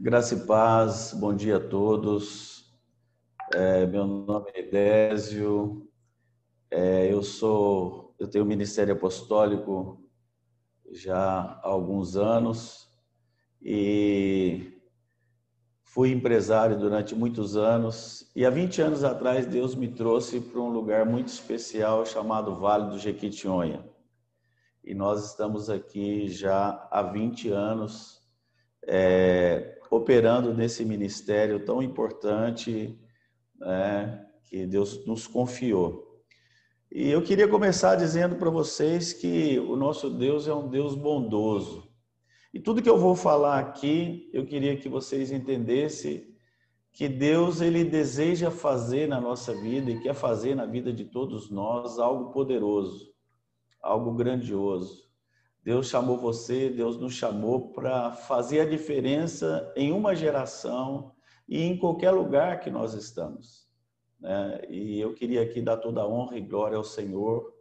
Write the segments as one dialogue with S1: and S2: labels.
S1: Graça e paz, bom dia a todos. É, meu nome é Désio, é, eu sou, eu tenho ministério apostólico já há alguns anos e fui empresário durante muitos anos e há 20 anos atrás Deus me trouxe para um lugar muito especial chamado Vale do Jequitinhonha. E nós estamos aqui já há 20 anos é, operando nesse ministério tão importante né, que Deus nos confiou. E eu queria começar dizendo para vocês que o nosso Deus é um Deus bondoso. E tudo que eu vou falar aqui, eu queria que vocês entendessem que Deus ele deseja fazer na nossa vida e quer fazer na vida de todos nós algo poderoso, algo grandioso. Deus chamou você, Deus nos chamou para fazer a diferença em uma geração e em qualquer lugar que nós estamos. Né? E eu queria aqui dar toda a honra e glória ao Senhor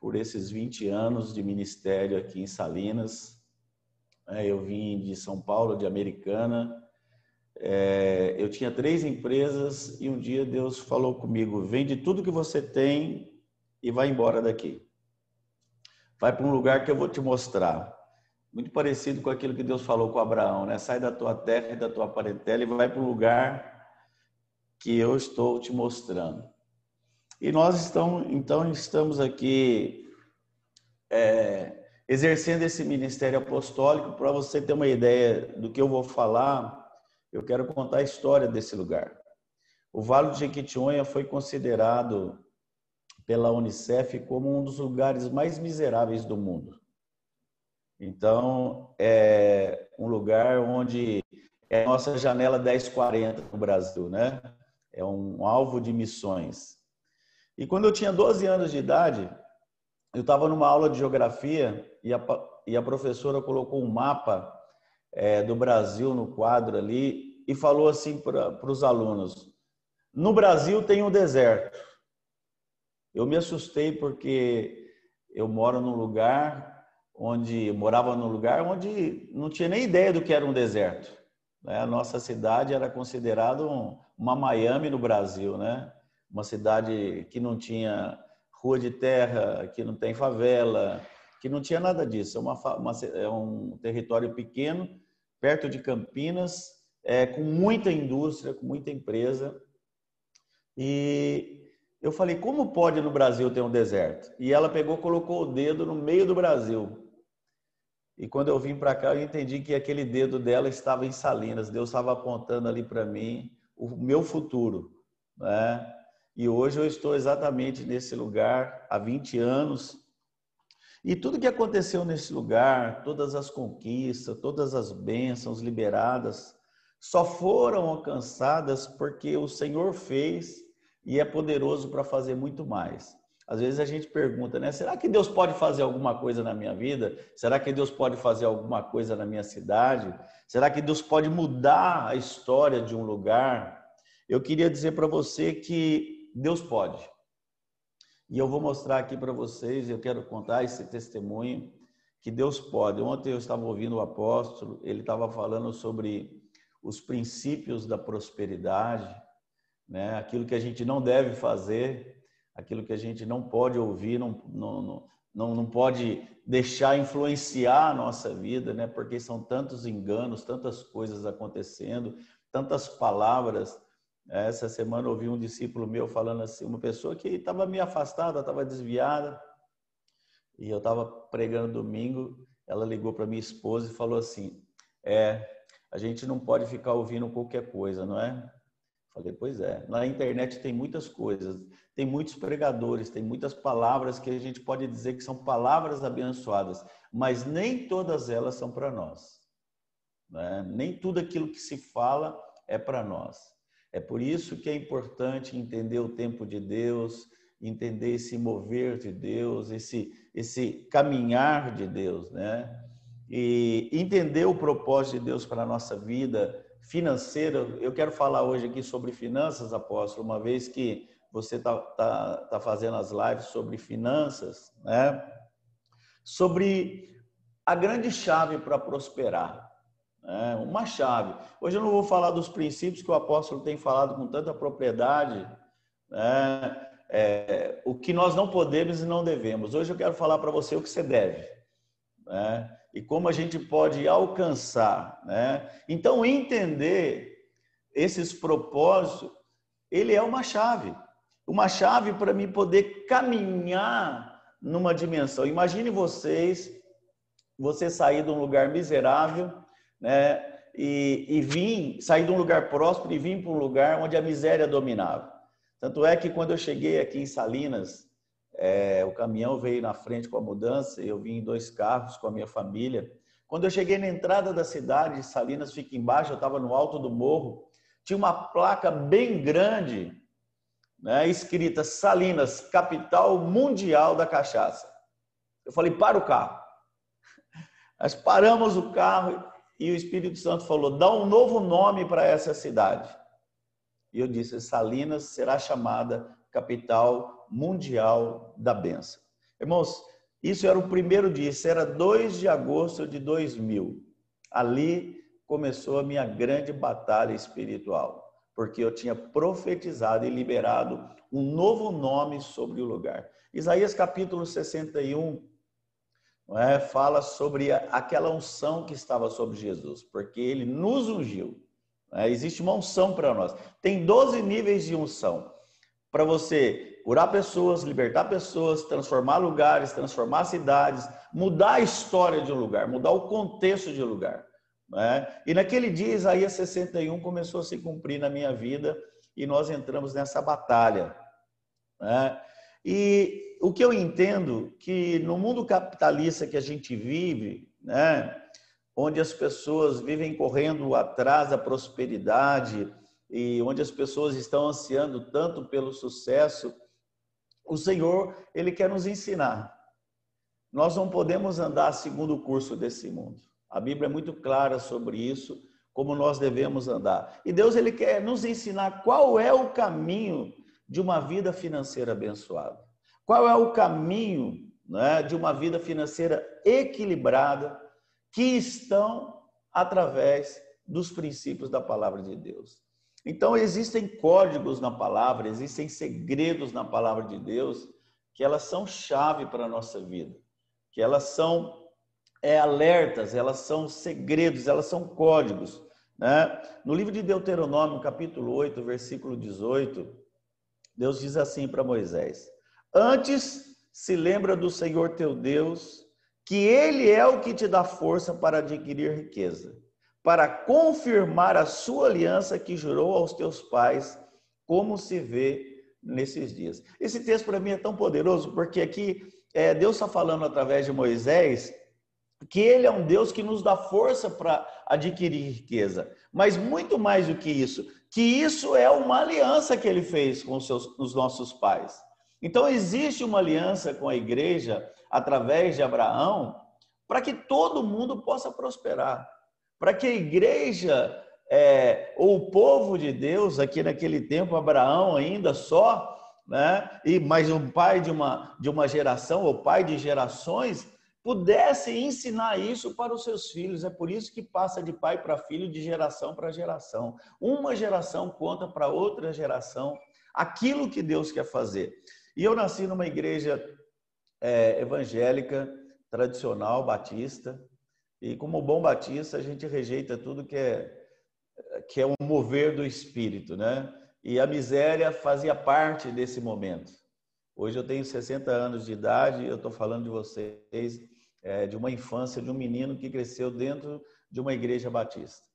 S1: por esses 20 anos de ministério aqui em Salinas, né? Eu vim de São Paulo, de Americana. É, eu tinha três empresas e um dia Deus falou comigo: vende tudo que você tem e vai embora daqui. Vai para um lugar que eu vou te mostrar. Muito parecido com aquilo que Deus falou com Abraão, né? Sai da tua terra e da tua parentela e vai para um lugar que eu estou te mostrando. E nós estamos, então estamos aqui é, exercendo esse ministério apostólico. Para você ter uma ideia do que eu vou falar, eu quero contar a história desse lugar. O Vale de Jequitinhonha foi considerado pela Unicef como um dos lugares mais miseráveis do mundo. Então, é um lugar onde é a nossa janela 1040 no Brasil, né? É um alvo de missões. E quando eu tinha 12 anos de idade, eu estava numa aula de geografia e a, e a professora colocou um mapa é, do Brasil no quadro ali e falou assim para os alunos: no Brasil tem um deserto. Eu me assustei porque eu moro num lugar onde morava num lugar onde não tinha nem ideia do que era um deserto. Né? A nossa cidade era considerada um, uma Miami no Brasil, né? Uma cidade que não tinha rua de terra, que não tem favela, que não tinha nada disso. É, uma, uma, é um território pequeno, perto de Campinas, é, com muita indústria, com muita empresa. E eu falei, como pode no Brasil ter um deserto? E ela pegou, colocou o dedo no meio do Brasil. E quando eu vim para cá, eu entendi que aquele dedo dela estava em Salinas. Deus estava apontando ali para mim o meu futuro, né? E hoje eu estou exatamente nesse lugar há 20 anos. E tudo que aconteceu nesse lugar, todas as conquistas, todas as bênçãos liberadas, só foram alcançadas porque o Senhor fez e é poderoso para fazer muito mais. Às vezes a gente pergunta, né? Será que Deus pode fazer alguma coisa na minha vida? Será que Deus pode fazer alguma coisa na minha cidade? Será que Deus pode mudar a história de um lugar? Eu queria dizer para você que Deus pode. E eu vou mostrar aqui para vocês, eu quero contar esse testemunho que Deus pode. Ontem eu estava ouvindo o apóstolo, ele estava falando sobre os princípios da prosperidade, né? aquilo que a gente não deve fazer, aquilo que a gente não pode ouvir, não, não, não, não pode deixar influenciar a nossa vida, né? porque são tantos enganos, tantas coisas acontecendo, tantas palavras essa semana ouvi um discípulo meu falando assim, uma pessoa que estava meio afastada, estava desviada, e eu estava pregando domingo, ela ligou para minha esposa e falou assim: É, a gente não pode ficar ouvindo qualquer coisa, não é? Falei, pois é. Na internet tem muitas coisas, tem muitos pregadores, tem muitas palavras que a gente pode dizer que são palavras abençoadas, mas nem todas elas são para nós. Né? Nem tudo aquilo que se fala é para nós. É por isso que é importante entender o tempo de Deus, entender esse mover de Deus, esse, esse caminhar de Deus, né? E entender o propósito de Deus para a nossa vida financeira. Eu quero falar hoje aqui sobre finanças, apóstolo, uma vez que você está tá, tá fazendo as lives sobre finanças, né? Sobre a grande chave para prosperar. né? uma chave. Hoje eu não vou falar dos princípios que o apóstolo tem falado com tanta propriedade, né? é, o que nós não podemos e não devemos. Hoje eu quero falar para você o que você deve. Né? E como a gente pode alcançar. Né? Então, entender esses propósitos, ele é uma chave. Uma chave para mim poder caminhar numa dimensão. Imagine vocês, você sair de um lugar miserável, né? E, e vir, sair de um lugar próspero e vir para um lugar onde a miséria dominava. Tanto é que quando eu cheguei aqui em Salinas, é, o caminhão veio na frente com a mudança, eu vim em dois carros com a minha família. Quando eu cheguei na entrada da cidade, Salinas fica embaixo, eu estava no alto do morro, tinha uma placa bem grande, né, escrita Salinas, capital mundial da cachaça. Eu falei, para o carro. Nós paramos o carro e o Espírito Santo falou, dá um novo nome para essa cidade. E eu disse: Salinas será chamada capital mundial da benção. Irmãos, isso era o primeiro dia, isso era 2 de agosto de 2000. Ali começou a minha grande batalha espiritual, porque eu tinha profetizado e liberado um novo nome sobre o lugar. Isaías capítulo 61 não é, fala sobre aquela unção que estava sobre Jesus, porque ele nos ungiu. É, existe uma unção para nós. Tem 12 níveis de unção. Para você curar pessoas, libertar pessoas, transformar lugares, transformar cidades, mudar a história de um lugar, mudar o contexto de um lugar. É? E naquele dia, Isaías 61 começou a se cumprir na minha vida e nós entramos nessa batalha. É? E o que eu entendo que no mundo capitalista que a gente vive, né, onde as pessoas vivem correndo atrás da prosperidade e onde as pessoas estão ansiando tanto pelo sucesso, o Senhor, ele quer nos ensinar. Nós não podemos andar segundo o curso desse mundo. A Bíblia é muito clara sobre isso, como nós devemos andar. E Deus ele quer nos ensinar qual é o caminho de uma vida financeira abençoada. Qual é o caminho né, de uma vida financeira equilibrada, que estão através dos princípios da palavra de Deus. Então, existem códigos na palavra, existem segredos na palavra de Deus, que elas são chave para a nossa vida, que elas são é, alertas, elas são segredos, elas são códigos. Né? No livro de Deuteronômio, capítulo 8, versículo 18, Deus diz assim para Moisés: Antes se lembra do Senhor teu Deus que Ele é o que te dá força para adquirir riqueza, para confirmar a sua aliança que jurou aos teus pais, como se vê nesses dias. Esse texto para mim é tão poderoso, porque aqui é, Deus está falando através de Moisés que Ele é um Deus que nos dá força para adquirir riqueza, mas muito mais do que isso, que isso é uma aliança que Ele fez com os, seus, os nossos pais. Então existe uma aliança com a igreja através de Abraão, para que todo mundo possa prosperar, para que a igreja é, ou o povo de Deus, aqui naquele tempo, Abraão ainda só, né, e mais um pai de uma, de uma geração, ou pai de gerações, pudesse ensinar isso para os seus filhos. É por isso que passa de pai para filho, de geração para geração. Uma geração conta para outra geração aquilo que Deus quer fazer. E eu nasci numa igreja é, evangélica, tradicional, batista. E como bom batista, a gente rejeita tudo que é, que é um mover do espírito, né? E a miséria fazia parte desse momento. Hoje eu tenho 60 anos de idade e eu estou falando de vocês, é, de uma infância de um menino que cresceu dentro de uma igreja batista.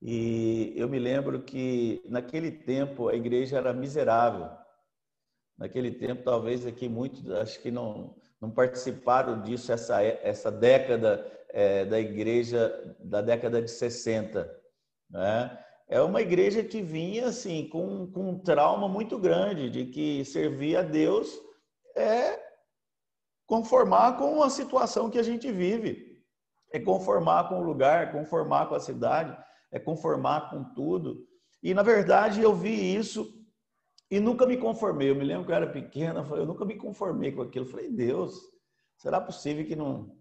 S1: E eu me lembro que naquele tempo a igreja era miserável naquele tempo, talvez aqui muitos, acho que não, não participaram disso, essa, essa década é, da igreja, da década de 60. Né? É uma igreja que vinha assim com, com um trauma muito grande de que servir a Deus é conformar com a situação que a gente vive, é conformar com o lugar, conformar com a cidade, é conformar com tudo. E na verdade eu vi isso e nunca me conformei. Eu me lembro que eu era pequena, eu nunca me conformei com aquilo. Eu falei, Deus, será possível que não,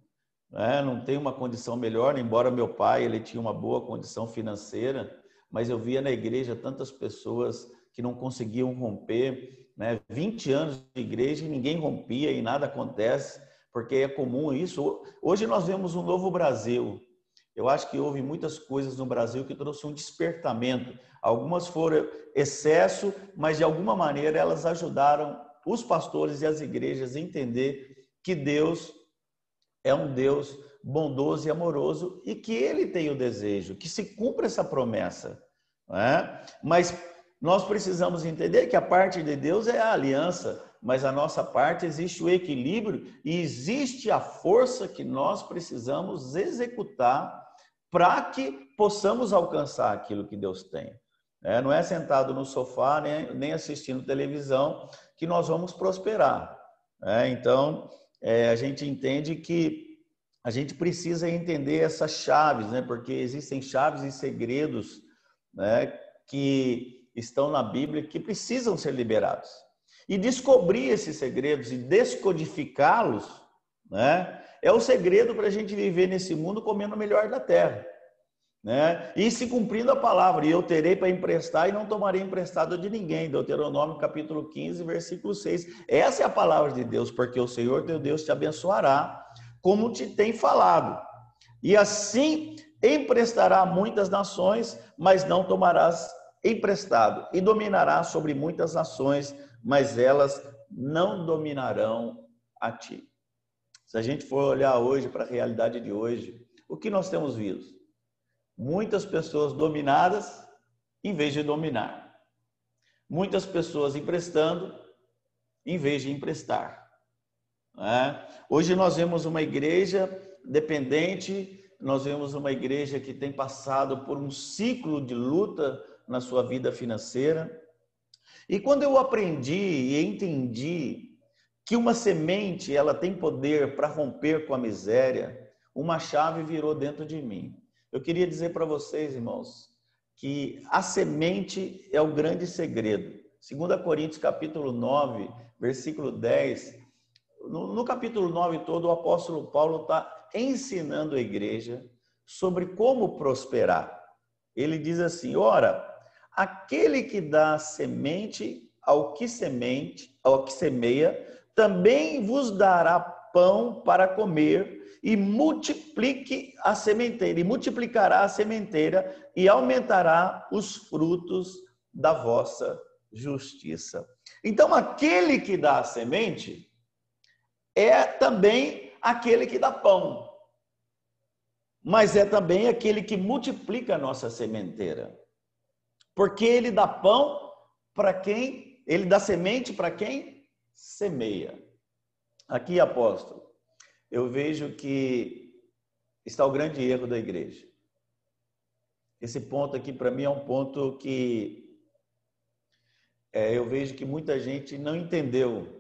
S1: né? não tem uma condição melhor, embora meu pai ele tinha uma boa condição financeira, mas eu via na igreja tantas pessoas que não conseguiam romper, né? 20 anos de igreja e ninguém rompia e nada acontece, porque é comum isso. Hoje nós vemos um novo Brasil. Eu acho que houve muitas coisas no Brasil que trouxe um despertamento. Algumas foram excesso, mas de alguma maneira elas ajudaram os pastores e as igrejas a entender que Deus é um Deus bondoso e amoroso e que ele tem o desejo que se cumpra essa promessa. É? Mas nós precisamos entender que a parte de Deus é a aliança, mas a nossa parte existe o equilíbrio e existe a força que nós precisamos executar para que possamos alcançar aquilo que Deus tem. É, não é sentado no sofá nem, nem assistindo televisão que nós vamos prosperar. É, então, é, a gente entende que a gente precisa entender essas chaves, né? Porque existem chaves e segredos, né? Que estão na Bíblia que precisam ser liberados. E descobrir esses segredos e descodificá-los, né? É o segredo para a gente viver nesse mundo comendo o melhor da terra. Né? E se cumprindo a palavra, e eu terei para emprestar e não tomarei emprestado de ninguém. Deuteronômio capítulo 15, versículo 6. Essa é a palavra de Deus, porque o Senhor teu Deus te abençoará como te tem falado. E assim emprestará muitas nações, mas não tomarás emprestado. E dominarás sobre muitas nações, mas elas não dominarão a ti. Se a gente for olhar hoje para a realidade de hoje, o que nós temos visto? Muitas pessoas dominadas em vez de dominar. Muitas pessoas emprestando em vez de emprestar. Né? Hoje nós vemos uma igreja dependente, nós vemos uma igreja que tem passado por um ciclo de luta na sua vida financeira. E quando eu aprendi e entendi que uma semente ela tem poder para romper com a miséria, uma chave virou dentro de mim. Eu queria dizer para vocês, irmãos, que a semente é o grande segredo. 2 Coríntios capítulo 9, versículo 10, no, no capítulo 9 todo, o apóstolo Paulo está ensinando a igreja sobre como prosperar. Ele diz assim: ora, aquele que dá semente ao que semente, ao que semeia, também vos dará pão para comer e multiplique a sementeira, e multiplicará a sementeira e aumentará os frutos da vossa justiça. Então, aquele que dá a semente é também aquele que dá pão, mas é também aquele que multiplica a nossa sementeira. Porque ele dá pão para quem, ele dá semente para quem semeia. Aqui, apóstolo, eu vejo que está o grande erro da igreja. Esse ponto aqui, para mim, é um ponto que é, eu vejo que muita gente não entendeu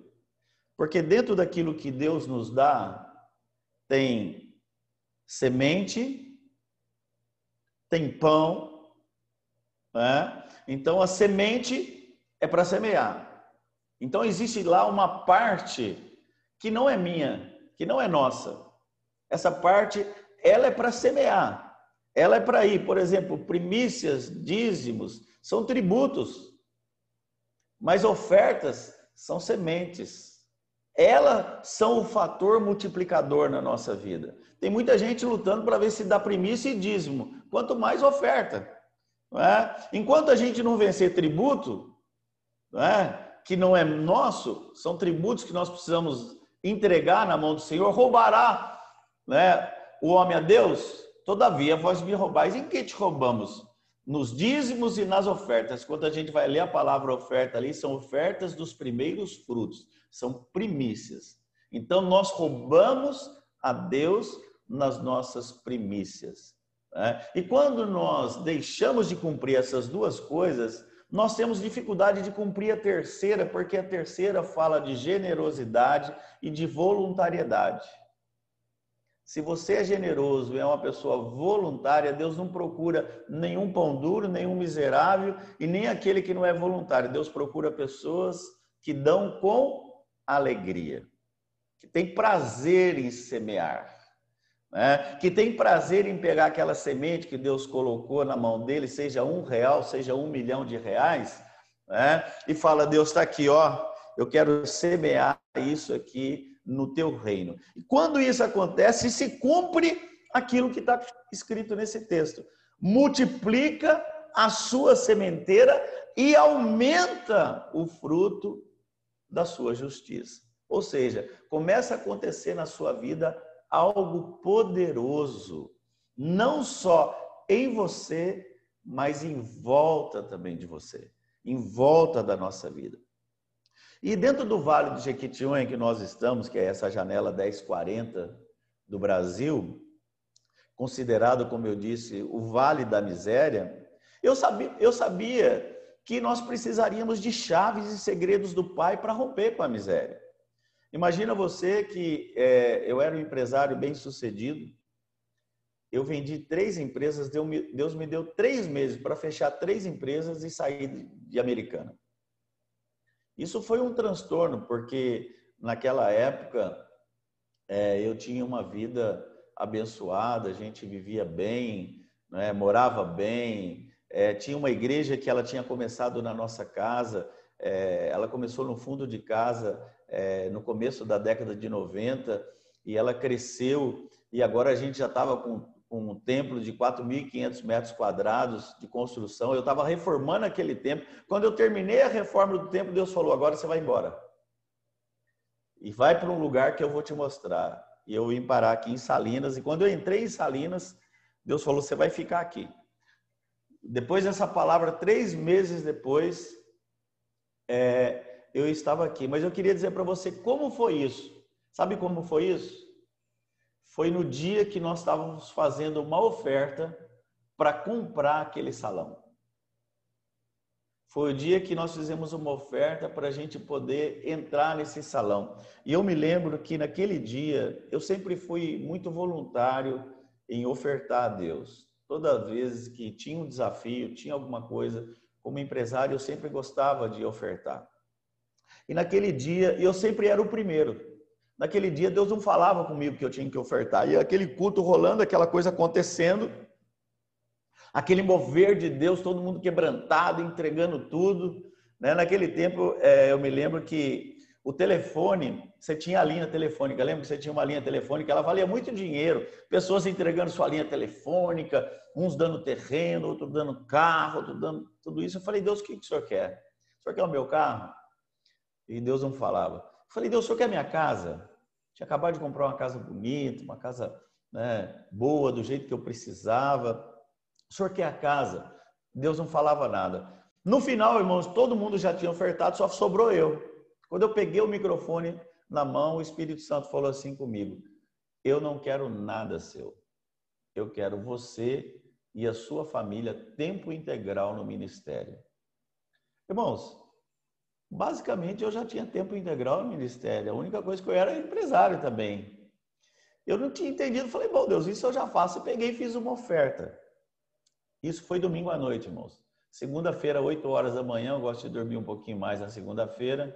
S1: porque dentro daquilo que Deus nos dá, tem semente, tem pão, né? então a semente é para semear. Então existe lá uma parte que não é minha, que não é nossa. Essa parte, ela é para semear. Ela é para ir, por exemplo, primícias, dízimos, são tributos. Mas ofertas são sementes elas são o fator multiplicador na nossa vida. Tem muita gente lutando para ver se dá primícia e dízimo. Quanto mais oferta. Não é? Enquanto a gente não vencer tributo, não é? que não é nosso, são tributos que nós precisamos entregar na mão do Senhor, roubará né, o homem a Deus? Todavia, vós me roubais. Em que te roubamos? Nos dízimos e nas ofertas. Quando a gente vai ler a palavra oferta ali, são ofertas dos primeiros frutos são primícias. Então, nós roubamos a Deus nas nossas primícias. Né? E quando nós deixamos de cumprir essas duas coisas, nós temos dificuldade de cumprir a terceira, porque a terceira fala de generosidade e de voluntariedade. Se você é generoso e é uma pessoa voluntária, Deus não procura nenhum pão duro, nenhum miserável e nem aquele que não é voluntário. Deus procura pessoas que dão com alegria, que tem prazer em semear. Né? que tem prazer em pegar aquela semente que Deus colocou na mão dele, seja um real, seja um milhão de reais, né? e fala: Deus está aqui, ó, eu quero semear isso aqui no teu reino. E quando isso acontece, se cumpre aquilo que está escrito nesse texto: multiplica a sua sementeira e aumenta o fruto da sua justiça. Ou seja, começa a acontecer na sua vida algo poderoso, não só em você, mas em volta também de você, em volta da nossa vida. E dentro do Vale do Jequitinhonha que nós estamos, que é essa janela 1040 do Brasil, considerado, como eu disse, o Vale da Miséria, eu sabia, eu sabia que nós precisaríamos de chaves e segredos do Pai para romper com a miséria. Imagina você que é, eu era um empresário bem sucedido, eu vendi três empresas, Deus me deu três meses para fechar três empresas e sair de Americana. Isso foi um transtorno, porque naquela época é, eu tinha uma vida abençoada, a gente vivia bem, né, morava bem, é, tinha uma igreja que ela tinha começado na nossa casa, é, ela começou no fundo de casa é, no começo da década de 90 e ela cresceu e agora a gente já estava com, com um templo de 4.500 metros quadrados de construção. Eu estava reformando aquele templo. Quando eu terminei a reforma do templo, Deus falou: agora você vai embora. E vai para um lugar que eu vou te mostrar. E eu vim parar aqui em Salinas. E quando eu entrei em Salinas, Deus falou: você vai ficar aqui. Depois dessa palavra, três meses depois, é, eu estava aqui. Mas eu queria dizer para você como foi isso. Sabe como foi isso? Foi no dia que nós estávamos fazendo uma oferta para comprar aquele salão. Foi o dia que nós fizemos uma oferta para a gente poder entrar nesse salão. E eu me lembro que naquele dia eu sempre fui muito voluntário em ofertar a Deus. Toda vez que tinha um desafio, tinha alguma coisa, como empresário, eu sempre gostava de ofertar. E naquele dia, eu sempre era o primeiro. Naquele dia, Deus não falava comigo que eu tinha que ofertar. E aquele culto rolando, aquela coisa acontecendo, aquele mover de Deus, todo mundo quebrantado, entregando tudo. Né? Naquele tempo, é, eu me lembro que o telefone, você tinha a linha telefônica, lembra que você tinha uma linha telefônica, ela valia muito dinheiro. Pessoas entregando sua linha telefônica, uns dando terreno, outro dando carro, outro dando tudo isso. Eu falei, Deus, o que, que o senhor quer? O senhor quer o meu carro? E Deus não falava. Eu falei, Deus, o senhor quer minha casa? Tinha acabado de comprar uma casa bonita, uma casa né, boa, do jeito que eu precisava. O senhor quer a casa? Deus não falava nada. No final, irmãos, todo mundo já tinha ofertado, só sobrou eu. Quando eu peguei o microfone na mão, o Espírito Santo falou assim comigo: Eu não quero nada seu. Eu quero você e a sua família tempo integral no ministério. Irmãos, basicamente eu já tinha tempo integral no ministério. A única coisa que eu era empresário também. Eu não tinha entendido, falei, bom Deus, isso eu já faço. E peguei e fiz uma oferta. Isso foi domingo à noite, irmãos. Segunda-feira, 8 horas da manhã, eu gosto de dormir um pouquinho mais na segunda-feira.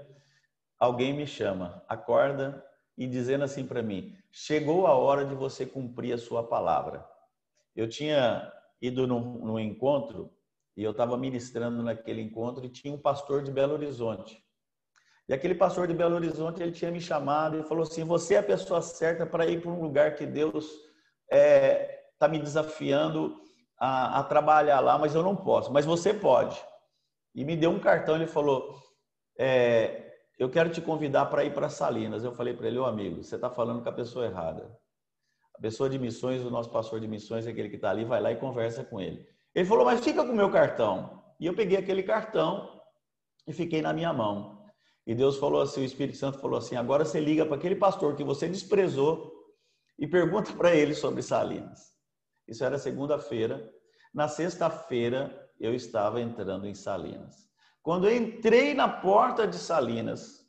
S1: Alguém me chama, acorda e dizendo assim para mim: chegou a hora de você cumprir a sua palavra. Eu tinha ido num, num encontro e eu estava ministrando naquele encontro e tinha um pastor de Belo Horizonte. E aquele pastor de Belo Horizonte, ele tinha me chamado e falou assim: Você é a pessoa certa para ir para um lugar que Deus está é, tá me desafiando a, a, trabalhar lá, mas eu não posso. Mas você pode. E me deu um cartão. Ele falou: é, Eu quero te convidar para ir para Salinas. Eu falei para ele: Ô amigo, você está falando com a pessoa errada. A pessoa de missões, o nosso pastor de missões, aquele que está ali, vai lá e conversa com ele. Ele falou, mas fica com o meu cartão. E eu peguei aquele cartão e fiquei na minha mão. E Deus falou assim, o Espírito Santo falou assim: agora você liga para aquele pastor que você desprezou e pergunta para ele sobre Salinas. Isso era segunda-feira. Na sexta-feira eu estava entrando em Salinas. Quando eu entrei na porta de Salinas,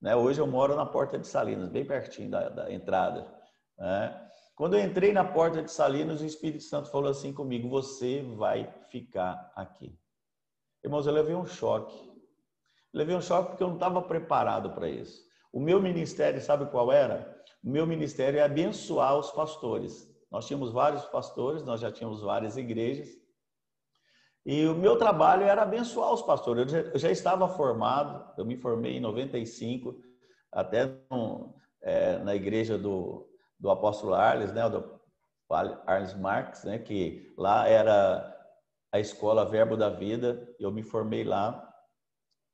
S1: né, hoje eu moro na porta de Salinas, bem pertinho da, da entrada. Né, quando eu entrei na porta de Salinas, o Espírito Santo falou assim comigo: Você vai ficar aqui. Irmãos, eu levei um choque. levei um choque porque eu não estava preparado para isso. O meu ministério, sabe qual era? o meu ministério é abençoar os pastores. Nós tínhamos vários pastores, nós já tínhamos várias igrejas. E o meu trabalho era abençoar os pastores. Eu já, eu já estava formado, eu me formei em 95, até no, é, na igreja do, do apóstolo Arles, né, do Arles Marx, né, que lá era a escola Verbo da Vida, eu me formei lá.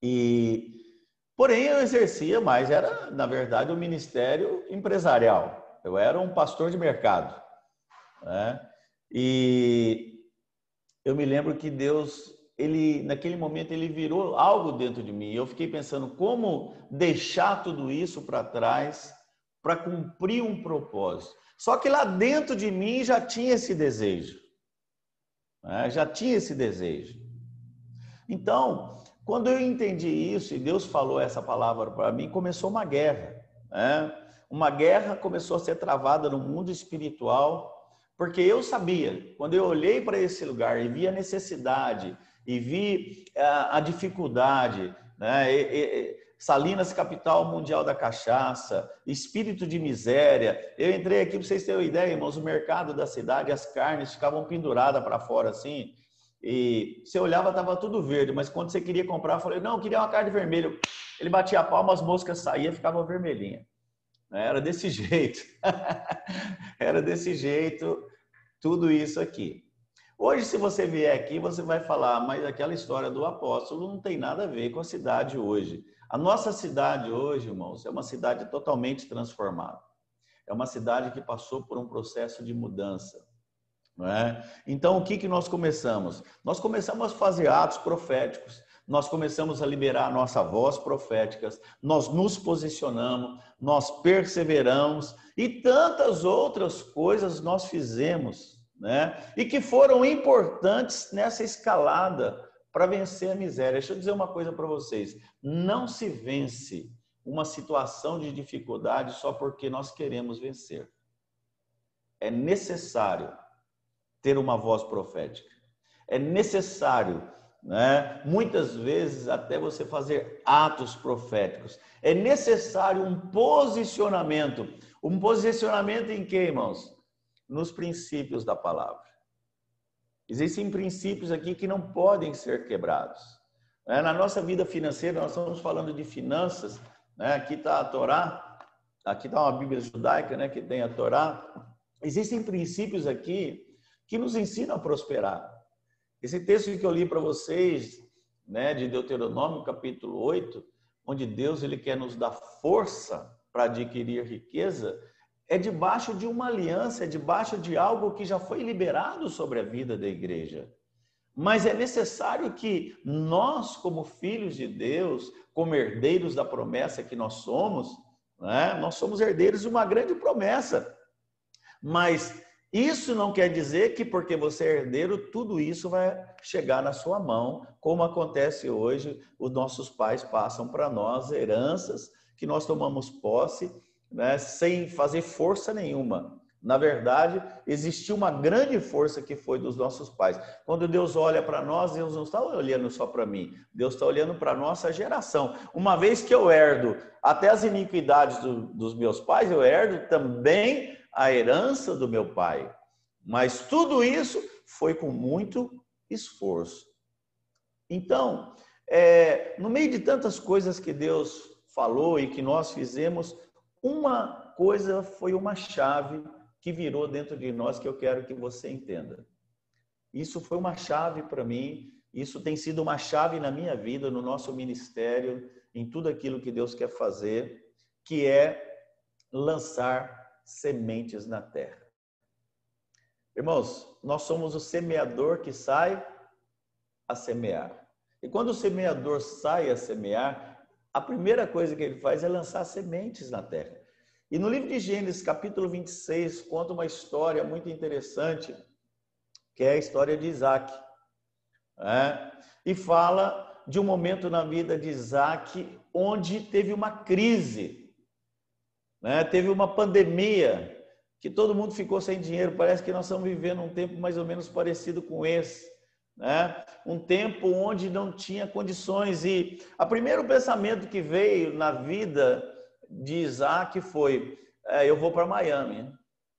S1: E porém eu exercia, mas era na verdade um ministério empresarial. Eu era um pastor de mercado, né? E eu me lembro que Deus, ele naquele momento ele virou algo dentro de mim. Eu fiquei pensando como deixar tudo isso para trás para cumprir um propósito. Só que lá dentro de mim já tinha esse desejo. Né? Já tinha esse desejo. Então, quando eu entendi isso e Deus falou essa palavra para mim, começou uma guerra. Né? Uma guerra começou a ser travada no mundo espiritual, porque eu sabia, quando eu olhei para esse lugar e vi a necessidade, e vi a, eh, a dificuldade, né? E, e, Salinas, capital mundial da cachaça, espírito de miséria. Eu entrei aqui para vocês terem uma ideia, irmãos, o mercado da cidade, as carnes ficavam penduradas para fora assim. E você olhava, estava tudo verde, mas quando você queria comprar, eu falei, não, eu queria uma carne vermelha. Ele batia a palma, as moscas saíam e ficavam vermelhinhas. Era desse jeito. Era desse jeito tudo isso aqui. Hoje, se você vier aqui, você vai falar, mas aquela história do apóstolo não tem nada a ver com a cidade hoje. A nossa cidade hoje, irmãos, é uma cidade totalmente transformada. É uma cidade que passou por um processo de mudança. É? Então, o que, que nós começamos? Nós começamos a fazer atos proféticos, nós começamos a liberar a nossa voz proféticas, nós nos posicionamos, nós perseveramos e tantas outras coisas nós fizemos, né? E que foram importantes nessa escalada para vencer a miséria. Deixa eu dizer uma coisa para vocês: não se vence uma situação de dificuldade só porque nós queremos vencer. É necessário ter uma voz profética. É necessário, né, muitas vezes, até você fazer atos proféticos. É necessário um posicionamento. Um posicionamento em que, irmãos? Nos princípios da palavra. Existem princípios aqui que não podem ser quebrados. Né? Na nossa vida financeira, nós estamos falando de finanças. Né? Aqui está a Torá, aqui está uma Bíblia judaica né? que tem a Torá. Existem princípios aqui que nos ensinam a prosperar. Esse texto que eu li para vocês, né, de Deuteronômio, capítulo 8, onde Deus ele quer nos dar força para adquirir riqueza, é debaixo de uma aliança, é debaixo de algo que já foi liberado sobre a vida da igreja. Mas é necessário que nós, como filhos de Deus, como herdeiros da promessa que nós somos, né, nós somos herdeiros de uma grande promessa. Mas isso não quer dizer que porque você é herdeiro, tudo isso vai chegar na sua mão, como acontece hoje, os nossos pais passam para nós heranças que nós tomamos posse né, sem fazer força nenhuma. Na verdade, existiu uma grande força que foi dos nossos pais. Quando Deus olha para nós, Deus não está olhando só para mim, Deus está olhando para a nossa geração. Uma vez que eu herdo até as iniquidades do, dos meus pais, eu herdo também a herança do meu pai. Mas tudo isso foi com muito esforço. Então, é, no meio de tantas coisas que Deus falou e que nós fizemos, uma coisa foi uma chave que virou dentro de nós que eu quero que você entenda. Isso foi uma chave para mim, isso tem sido uma chave na minha vida, no nosso ministério, em tudo aquilo que Deus quer fazer, que é lançar sementes na terra. Irmãos, nós somos o semeador que sai a semear. E quando o semeador sai a semear, a primeira coisa que ele faz é lançar sementes na terra. E no livro de Gênesis, capítulo 26, conta uma história muito interessante, que é a história de Isaac. Né? E fala de um momento na vida de Isaac onde teve uma crise, né? teve uma pandemia, que todo mundo ficou sem dinheiro. Parece que nós estamos vivendo um tempo mais ou menos parecido com esse né? um tempo onde não tinha condições. E o primeiro pensamento que veio na vida de Isaac foi: é, eu vou para Miami,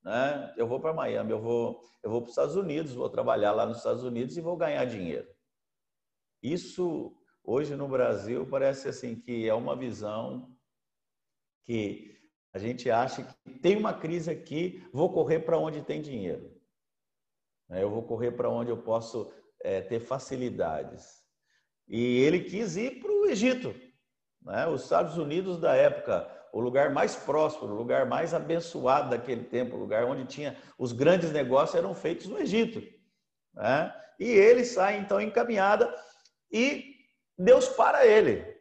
S1: né? Eu vou para Miami, eu vou, eu vou para os Estados Unidos, vou trabalhar lá nos Estados Unidos e vou ganhar dinheiro. Isso hoje no Brasil parece assim que é uma visão que a gente acha que tem uma crise aqui, vou correr para onde tem dinheiro. Né? Eu vou correr para onde eu posso é, ter facilidades. E ele quis ir para o Egito. Né? Os Estados Unidos da época, o lugar mais próspero, o lugar mais abençoado daquele tempo, o lugar onde tinha os grandes negócios eram feitos no Egito. Né? E ele sai então em caminhada e Deus para ele.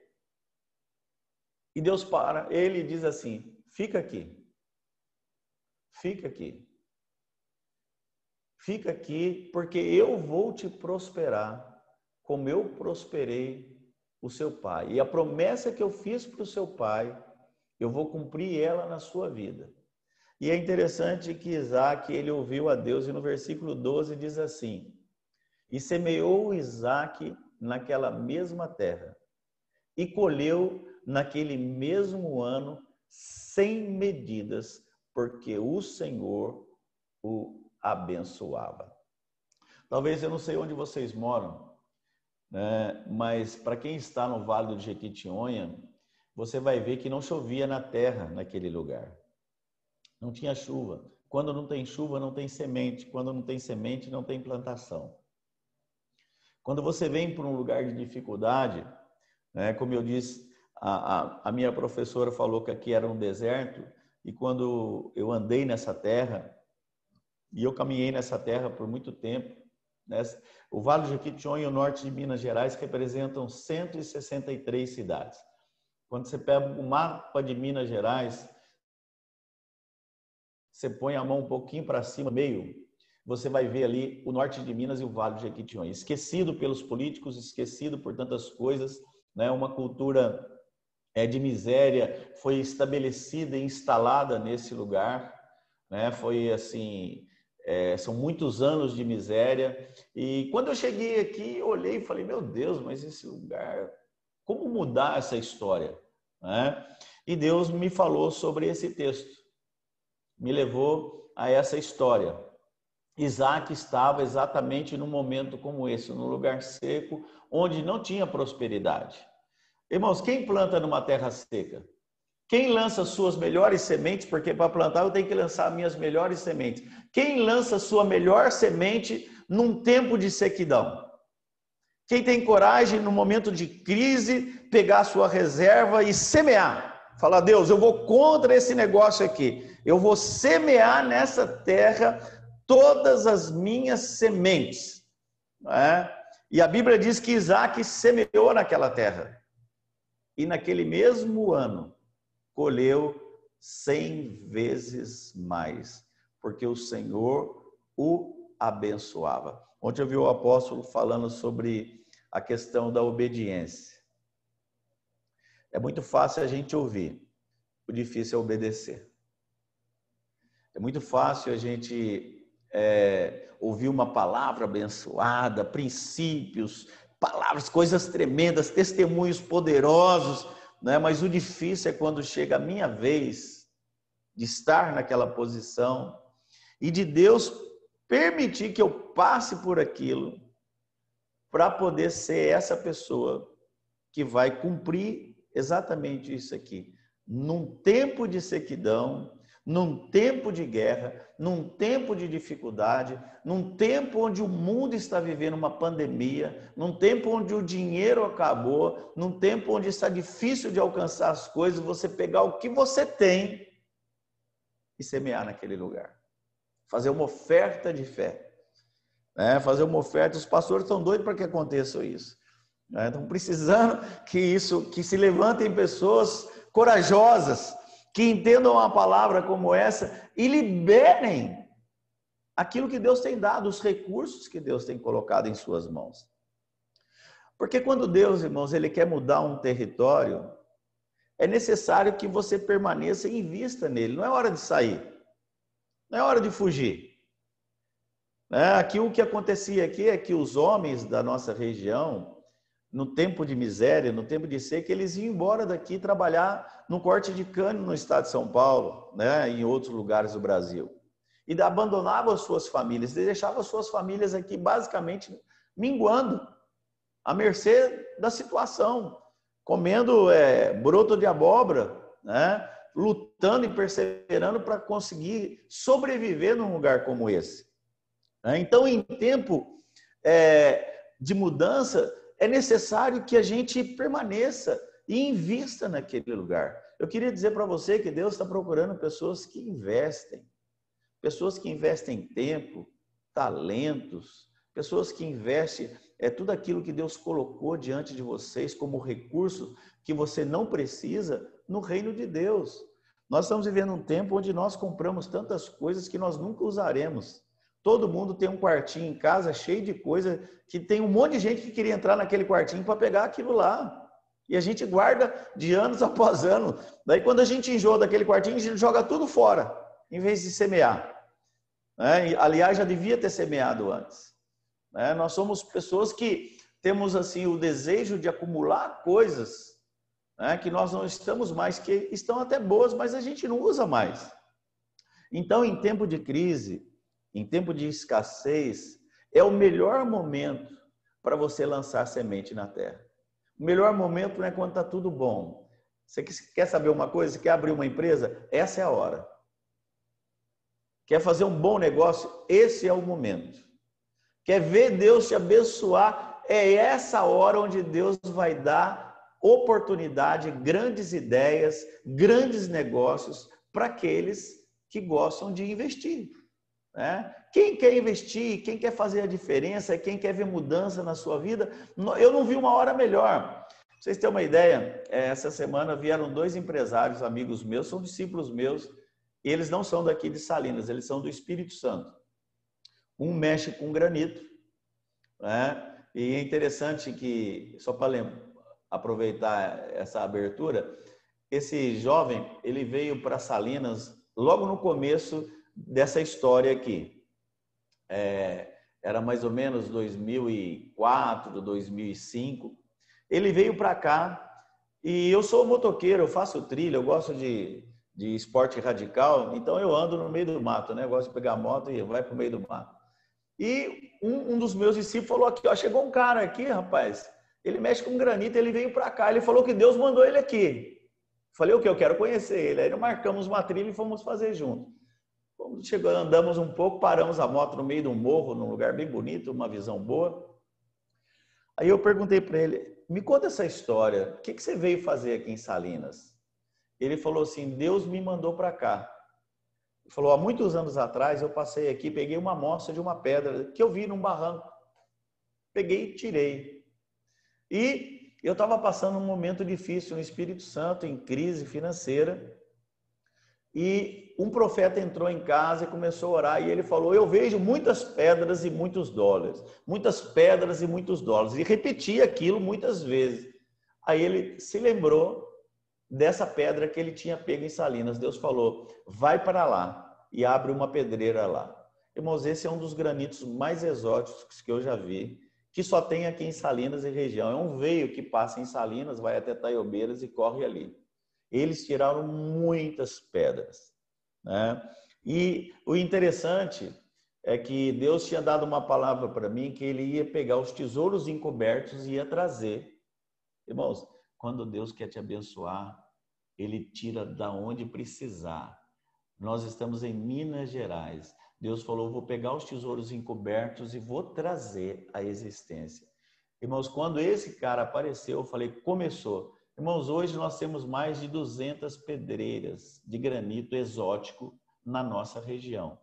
S1: E Deus para ele e diz assim: fica aqui. Fica aqui. Fica aqui, porque eu vou te prosperar como eu prosperei o seu pai. E a promessa que eu fiz para o seu pai, eu vou cumprir ela na sua vida. E é interessante que Isaac, ele ouviu a Deus, e no versículo 12 diz assim: E semeou Isaac naquela mesma terra, e colheu naquele mesmo ano sem medidas, porque o Senhor o abençoava. Talvez eu não sei onde vocês moram, né? mas para quem está no Vale do Jequitinhonha, você vai ver que não chovia na terra naquele lugar. Não tinha chuva. Quando não tem chuva, não tem semente. Quando não tem semente, não tem plantação. Quando você vem para um lugar de dificuldade, né, como eu disse, a, a, a minha professora falou que aqui era um deserto, e quando eu andei nessa terra, e eu caminhei nessa terra por muito tempo. Né? O Vale do Jequitinhonha e o norte de Minas Gerais representam 163 cidades. Quando você pega o mapa de Minas Gerais, você põe a mão um pouquinho para cima, meio, você vai ver ali o norte de Minas e o Vale do Jequitinhonha. Esquecido pelos políticos, esquecido por tantas coisas, né? uma cultura é, de miséria foi estabelecida e instalada nesse lugar. Né? Foi assim, é, são muitos anos de miséria. E quando eu cheguei aqui, olhei e falei: Meu Deus, mas esse lugar, como mudar essa história? Né? E Deus me falou sobre esse texto, me levou a essa história. Isaac estava exatamente num momento como esse, num lugar seco, onde não tinha prosperidade. Irmãos, quem planta numa terra seca? Quem lança suas melhores sementes, porque para plantar eu tenho que lançar minhas melhores sementes. Quem lança sua melhor semente num tempo de sequidão? Quem tem coragem no momento de crise pegar sua reserva e semear? Falar, Deus, eu vou contra esse negócio aqui. Eu vou semear nessa terra todas as minhas sementes. É? E a Bíblia diz que Isaac semeou naquela terra. E naquele mesmo ano, colheu cem vezes mais, porque o Senhor o abençoava. Ontem eu vi o apóstolo falando sobre a questão da obediência. É muito fácil a gente ouvir, o difícil é obedecer. É muito fácil a gente é, ouvir uma palavra abençoada, princípios, palavras, coisas tremendas, testemunhos poderosos, né? mas o difícil é quando chega a minha vez de estar naquela posição e de Deus permitir que eu passe por aquilo para poder ser essa pessoa que vai cumprir exatamente isso aqui. Num tempo de sequidão, num tempo de guerra, num tempo de dificuldade, num tempo onde o mundo está vivendo uma pandemia, num tempo onde o dinheiro acabou, num tempo onde está difícil de alcançar as coisas, você pegar o que você tem e semear naquele lugar. Fazer uma oferta de fé. Né? Fazer uma oferta. Os pastores estão doidos para que aconteça isso. Né? Estão precisando que isso, que se levantem pessoas corajosas que entendam uma palavra como essa e liberem aquilo que Deus tem dado, os recursos que Deus tem colocado em suas mãos. Porque quando Deus, irmãos, ele quer mudar um território, é necessário que você permaneça e invista nele. Não é hora de sair. Não é hora de fugir. É, aqui o que acontecia aqui é que os homens da nossa região, no tempo de miséria, no tempo de seca, eles iam embora daqui trabalhar no corte de cana no estado de São Paulo, né, em outros lugares do Brasil. E abandonavam suas famílias, deixavam suas famílias aqui basicamente minguando, à mercê da situação, comendo é, broto de abóbora, né, lutando e perseverando para conseguir sobreviver num lugar como esse. Né. Então, em tempo é, de mudança, é necessário que a gente permaneça e invista naquele lugar. Eu queria dizer para você que Deus está procurando pessoas que investem, pessoas que investem tempo, talentos, pessoas que investem é tudo aquilo que Deus colocou diante de vocês como recurso que você não precisa no reino de Deus. Nós estamos vivendo um tempo onde nós compramos tantas coisas que nós nunca usaremos. Todo mundo tem um quartinho em casa cheio de coisa, que tem um monte de gente que queria entrar naquele quartinho para pegar aquilo lá. E a gente guarda de anos após ano. Daí, quando a gente enjoa daquele quartinho, a gente joga tudo fora, em vez de semear. Né? Aliás, já devia ter semeado antes. Né? Nós somos pessoas que temos assim o desejo de acumular coisas né? que nós não estamos mais, que estão até boas, mas a gente não usa mais. Então, em tempo de crise, em tempo de escassez, é o melhor momento para você lançar semente na terra. O melhor momento não é quando está tudo bom. Você quer saber uma coisa? Quer abrir uma empresa? Essa é a hora. Quer fazer um bom negócio? Esse é o momento. Quer ver Deus te abençoar? É essa hora onde Deus vai dar oportunidade, grandes ideias, grandes negócios para aqueles que gostam de investir. Né? Quem quer investir, quem quer fazer a diferença, quem quer ver mudança na sua vida, eu não vi uma hora melhor. Pra vocês terem uma ideia, é, essa semana vieram dois empresários, amigos meus, são discípulos meus, e eles não são daqui de Salinas, eles são do Espírito Santo. Um mexe com granito, né? e é interessante que, só para aproveitar essa abertura, esse jovem, ele veio para Salinas logo no começo dessa história aqui. É, era mais ou menos 2004, 2005. Ele veio para cá e eu sou motoqueiro, eu faço trilha, eu gosto de, de esporte radical, então eu ando no meio do mato, né? Eu gosto de pegar moto e vai para o meio do mato. E um, um, dos meus discípulos falou aqui, ó, chegou um cara aqui, rapaz, ele mexe com granito, ele veio para cá, ele falou que Deus mandou ele aqui. Falei, o que? Eu quero conhecer ele. Aí marcamos uma trilha e fomos fazer junto. Chegou, andamos um pouco, paramos a moto no meio de um morro, num lugar bem bonito, uma visão boa. Aí eu perguntei para ele, me conta essa história, o que, que você veio fazer aqui em Salinas? Ele falou assim, Deus me mandou para cá. Ele falou, há muitos anos atrás eu passei aqui, peguei uma amostra de uma pedra que eu vi num barranco. Peguei e tirei. E eu estava passando um momento difícil no Espírito Santo, em crise financeira. E um profeta entrou em casa e começou a orar e ele falou: Eu vejo muitas pedras e muitos dólares, muitas pedras e muitos dólares. E repetia aquilo muitas vezes. Aí ele se lembrou dessa pedra que ele tinha pego em Salinas. Deus falou: Vai para lá e abre uma pedreira lá. Irmãos, esse é um dos granitos mais exóticos que eu já vi, que só tem aqui em Salinas e região. É um veio que passa em Salinas, vai até Taiobeiras e corre ali eles tiraram muitas pedras. Né? E o interessante é que Deus tinha dado uma palavra para mim que ele ia pegar os tesouros encobertos e ia trazer. Irmãos, quando Deus quer te abençoar, ele tira da onde precisar. Nós estamos em Minas Gerais. Deus falou: vou pegar os tesouros encobertos e vou trazer a existência. Irmãos, quando esse cara apareceu, eu falei: começou. Irmãos, hoje nós temos mais de 200 pedreiras de granito exótico na nossa região.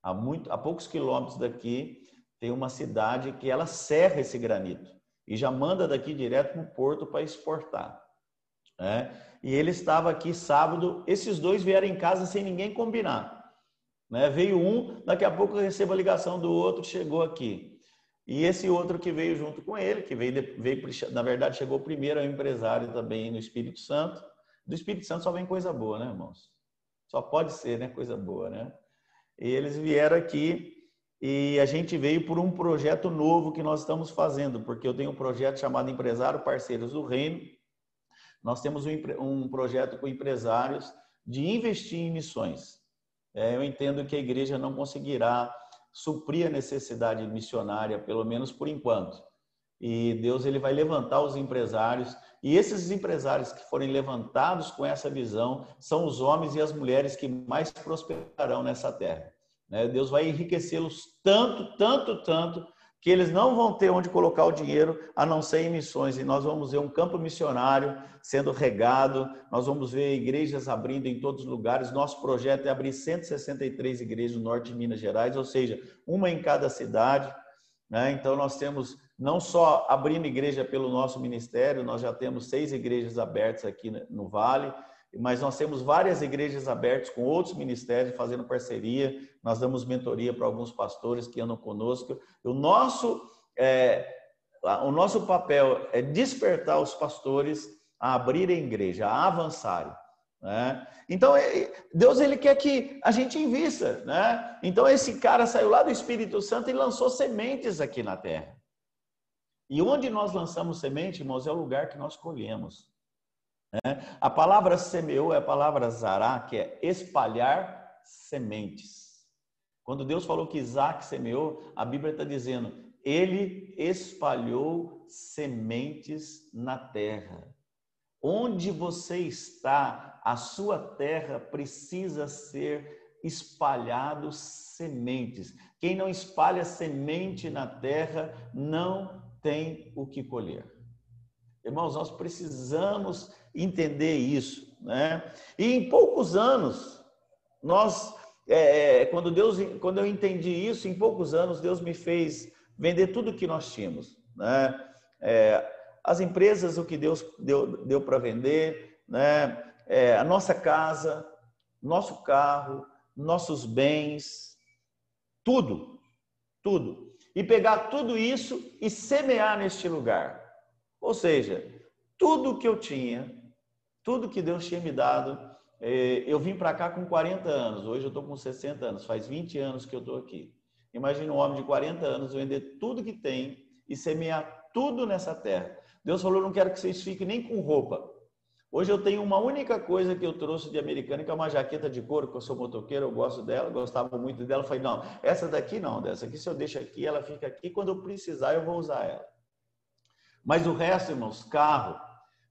S1: Há, muito, há poucos quilômetros daqui tem uma cidade que ela serra esse granito e já manda daqui direto para o porto para exportar. Né? E ele estava aqui sábado, esses dois vieram em casa sem ninguém combinar. Né? Veio um, daqui a pouco recebo a ligação do outro, chegou aqui. E esse outro que veio junto com ele, que veio, veio na verdade, chegou primeiro, um empresário também no Espírito Santo. Do Espírito Santo só vem coisa boa, né, irmãos? Só pode ser, né? Coisa boa, né? E eles vieram aqui e a gente veio por um projeto novo que nós estamos fazendo, porque eu tenho um projeto chamado Empresário Parceiros do Reino. Nós temos um, um projeto com empresários de investir em missões. É, eu entendo que a igreja não conseguirá suprir a necessidade missionária, pelo menos por enquanto. E Deus ele vai levantar os empresários, e esses empresários que forem levantados com essa visão são os homens e as mulheres que mais prosperarão nessa terra. Né? Deus vai enriquecê-los tanto, tanto, tanto, que eles não vão ter onde colocar o dinheiro a não ser em missões. E nós vamos ver um campo missionário sendo regado, nós vamos ver igrejas abrindo em todos os lugares. Nosso projeto é abrir 163 igrejas no norte de Minas Gerais, ou seja, uma em cada cidade. Né? Então, nós temos não só abrindo igreja pelo nosso ministério, nós já temos seis igrejas abertas aqui no Vale mas nós temos várias igrejas abertas com outros ministérios fazendo parceria. Nós damos mentoria para alguns pastores que andam conosco. O nosso, é, o nosso papel é despertar os pastores a abrirem igreja, a avançarem. Né? Então, é, Deus ele quer que a gente invista. Né? Então, esse cara saiu lá do Espírito Santo e lançou sementes aqui na terra. E onde nós lançamos semente, irmãos, é o lugar que nós colhemos. Né? A palavra semeou é a palavra zará, que é espalhar sementes. Quando Deus falou que Isaac semeou, a Bíblia está dizendo, ele espalhou sementes na terra. Onde você está, a sua terra precisa ser espalhado sementes. Quem não espalha semente na terra não tem o que colher. Irmãos, nós precisamos entender isso, né? E em poucos anos, nós, é, é, quando Deus, quando eu entendi isso, em poucos anos Deus me fez vender tudo que nós tínhamos, né? É, as empresas, o que Deus deu, deu para vender, né? É, a nossa casa, nosso carro, nossos bens, tudo, tudo. E pegar tudo isso e semear neste lugar. Ou seja, tudo que eu tinha, tudo que Deus tinha me dado, é, eu vim para cá com 40 anos, hoje eu estou com 60 anos, faz 20 anos que eu estou aqui. Imagina um homem de 40 anos vender tudo que tem e semear tudo nessa terra. Deus falou: não quero que vocês fiquem nem com roupa. Hoje eu tenho uma única coisa que eu trouxe de americana, que é uma jaqueta de couro, que eu sou motoqueiro, eu gosto dela, gostava muito dela. Eu falei: não, essa daqui não, dessa aqui se eu deixo aqui, ela fica aqui, quando eu precisar eu vou usar ela. Mas o resto, irmãos, carro,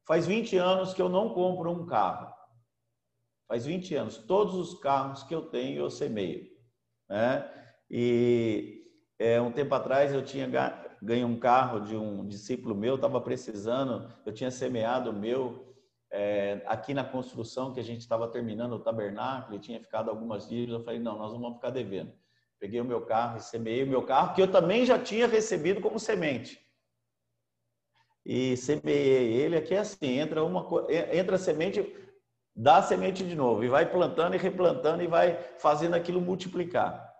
S1: Faz 20 anos que eu não compro um carro. Faz 20 anos. Todos os carros que eu tenho, eu semeio. Né? E é, um tempo atrás eu tinha ganho um carro de um discípulo meu, estava precisando, eu tinha semeado o meu é, aqui na construção que a gente estava terminando o tabernáculo e tinha ficado algumas dívidas. Eu falei, não, nós não vamos ficar devendo. Peguei o meu carro e semeei o meu carro, que eu também já tinha recebido como semente e semeei ele. Aqui é assim, entra uma entra a semente, dá semente de novo e vai plantando e replantando e vai fazendo aquilo multiplicar.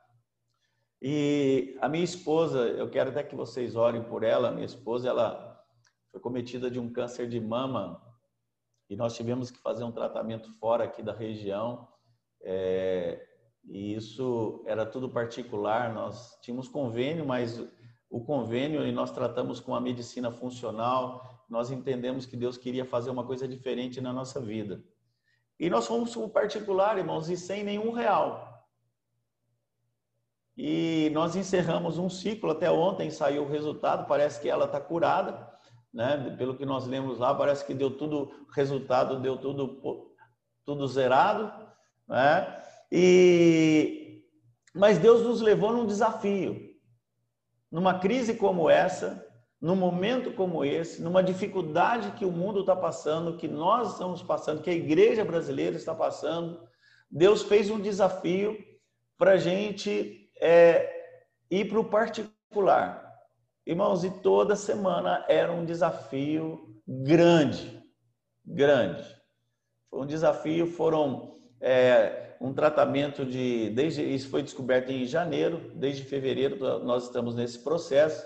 S1: E a minha esposa, eu quero até que vocês orem por ela. Minha esposa, ela foi cometida de um câncer de mama e nós tivemos que fazer um tratamento fora aqui da região. É, e isso era tudo particular. Nós tínhamos convênio, mas o convênio e nós tratamos com a medicina funcional, nós entendemos que Deus queria fazer uma coisa diferente na nossa vida. E nós fomos com particular, irmãos, e sem nenhum real. E nós encerramos um ciclo, até ontem saiu o resultado, parece que ela está curada, né? Pelo que nós lemos lá, parece que deu tudo, resultado deu tudo, tudo zerado, né? E, mas Deus nos levou num desafio numa crise como essa, num momento como esse, numa dificuldade que o mundo está passando, que nós estamos passando, que a igreja brasileira está passando, Deus fez um desafio para a gente é, ir para o particular. Irmãos, e toda semana era um desafio grande, grande. Foi um desafio, foram é, um tratamento de, desde isso foi descoberto em janeiro, desde fevereiro nós estamos nesse processo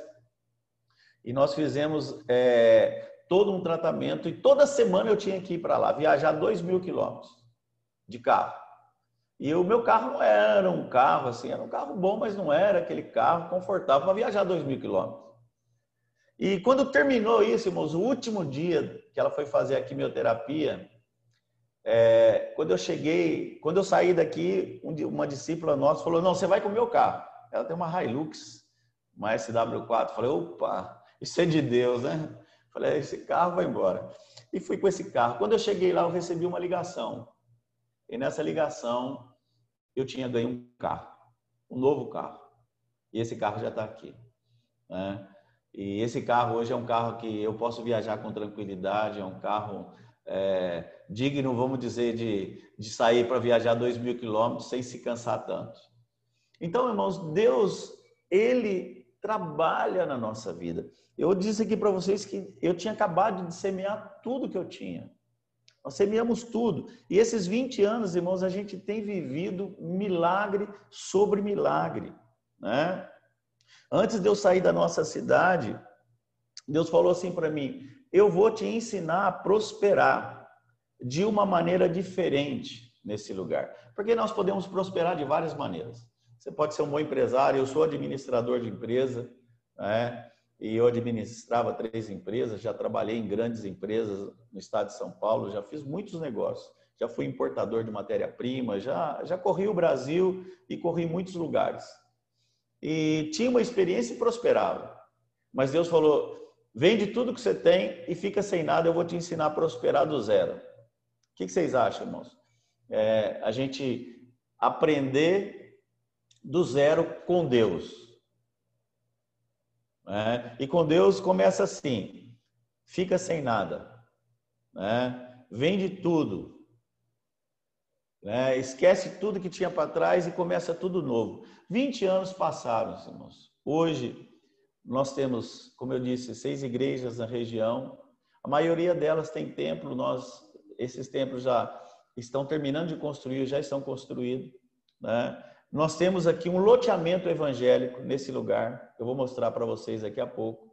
S1: e nós fizemos é, todo um tratamento e toda semana eu tinha que ir para lá, viajar dois mil quilômetros de carro. E o meu carro não era um carro assim, era um carro bom, mas não era aquele carro confortável para viajar dois mil quilômetros. E quando terminou isso, irmãos, o último dia que ela foi fazer a quimioterapia, é, quando eu cheguei, quando eu saí daqui, uma discípula nossa falou: Não, você vai com o meu carro. Ela tem uma Hilux, uma SW4. Falei: Opa, isso é de Deus, né? Falei: Esse carro vai embora. E fui com esse carro. Quando eu cheguei lá, eu recebi uma ligação. E nessa ligação, eu tinha ganho um carro, um novo carro. E esse carro já está aqui. Né? E esse carro hoje é um carro que eu posso viajar com tranquilidade, é um carro é, digno, vamos dizer, de, de sair para viajar dois mil quilômetros sem se cansar tanto. Então, irmãos, Deus, Ele trabalha na nossa vida. Eu disse aqui para vocês que eu tinha acabado de semear tudo que eu tinha. Nós semeamos tudo. E esses 20 anos, irmãos, a gente tem vivido milagre sobre milagre. Né? Antes de eu sair da nossa cidade, Deus falou assim para mim: eu vou te ensinar a prosperar de uma maneira diferente nesse lugar. Porque nós podemos prosperar de várias maneiras. Você pode ser um bom empresário, eu sou administrador de empresa, né? e eu administrava três empresas, já trabalhei em grandes empresas no estado de São Paulo, já fiz muitos negócios, já fui importador de matéria-prima, já, já corri o Brasil e corri muitos lugares. E tinha uma experiência e prosperava. Mas Deus falou: Vende tudo que você tem e fica sem nada, eu vou te ensinar a prosperar do zero. O que vocês acham, irmãos? É, a gente aprender do zero com Deus. É, e com Deus começa assim: fica sem nada, né? vende tudo, né? esquece tudo que tinha para trás e começa tudo novo. 20 anos passaram, irmãos. Hoje, nós temos, como eu disse, seis igrejas na região. A maioria delas tem templo. Nós, esses templos já estão terminando de construir, já estão construídos. Né? Nós temos aqui um loteamento evangélico nesse lugar. Eu vou mostrar para vocês daqui a pouco.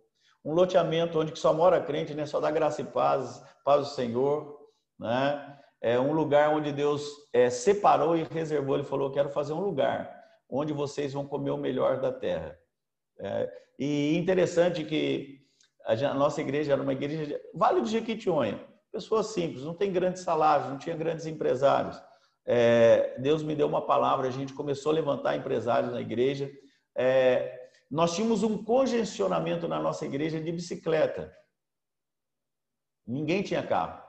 S1: Um loteamento onde só mora crente, né? Só dá graça e paz, paz do Senhor, né? É um lugar onde Deus é, separou e reservou. Ele falou: quero fazer um lugar onde vocês vão comer o melhor da terra. É, e interessante que a nossa igreja era uma igreja Vale do Jequitinhonha, pessoas simples, não tem grandes salários, não tinha grandes empresários. É, Deus me deu uma palavra, a gente começou a levantar empresários na igreja. É, nós tínhamos um congestionamento na nossa igreja de bicicleta. Ninguém tinha carro.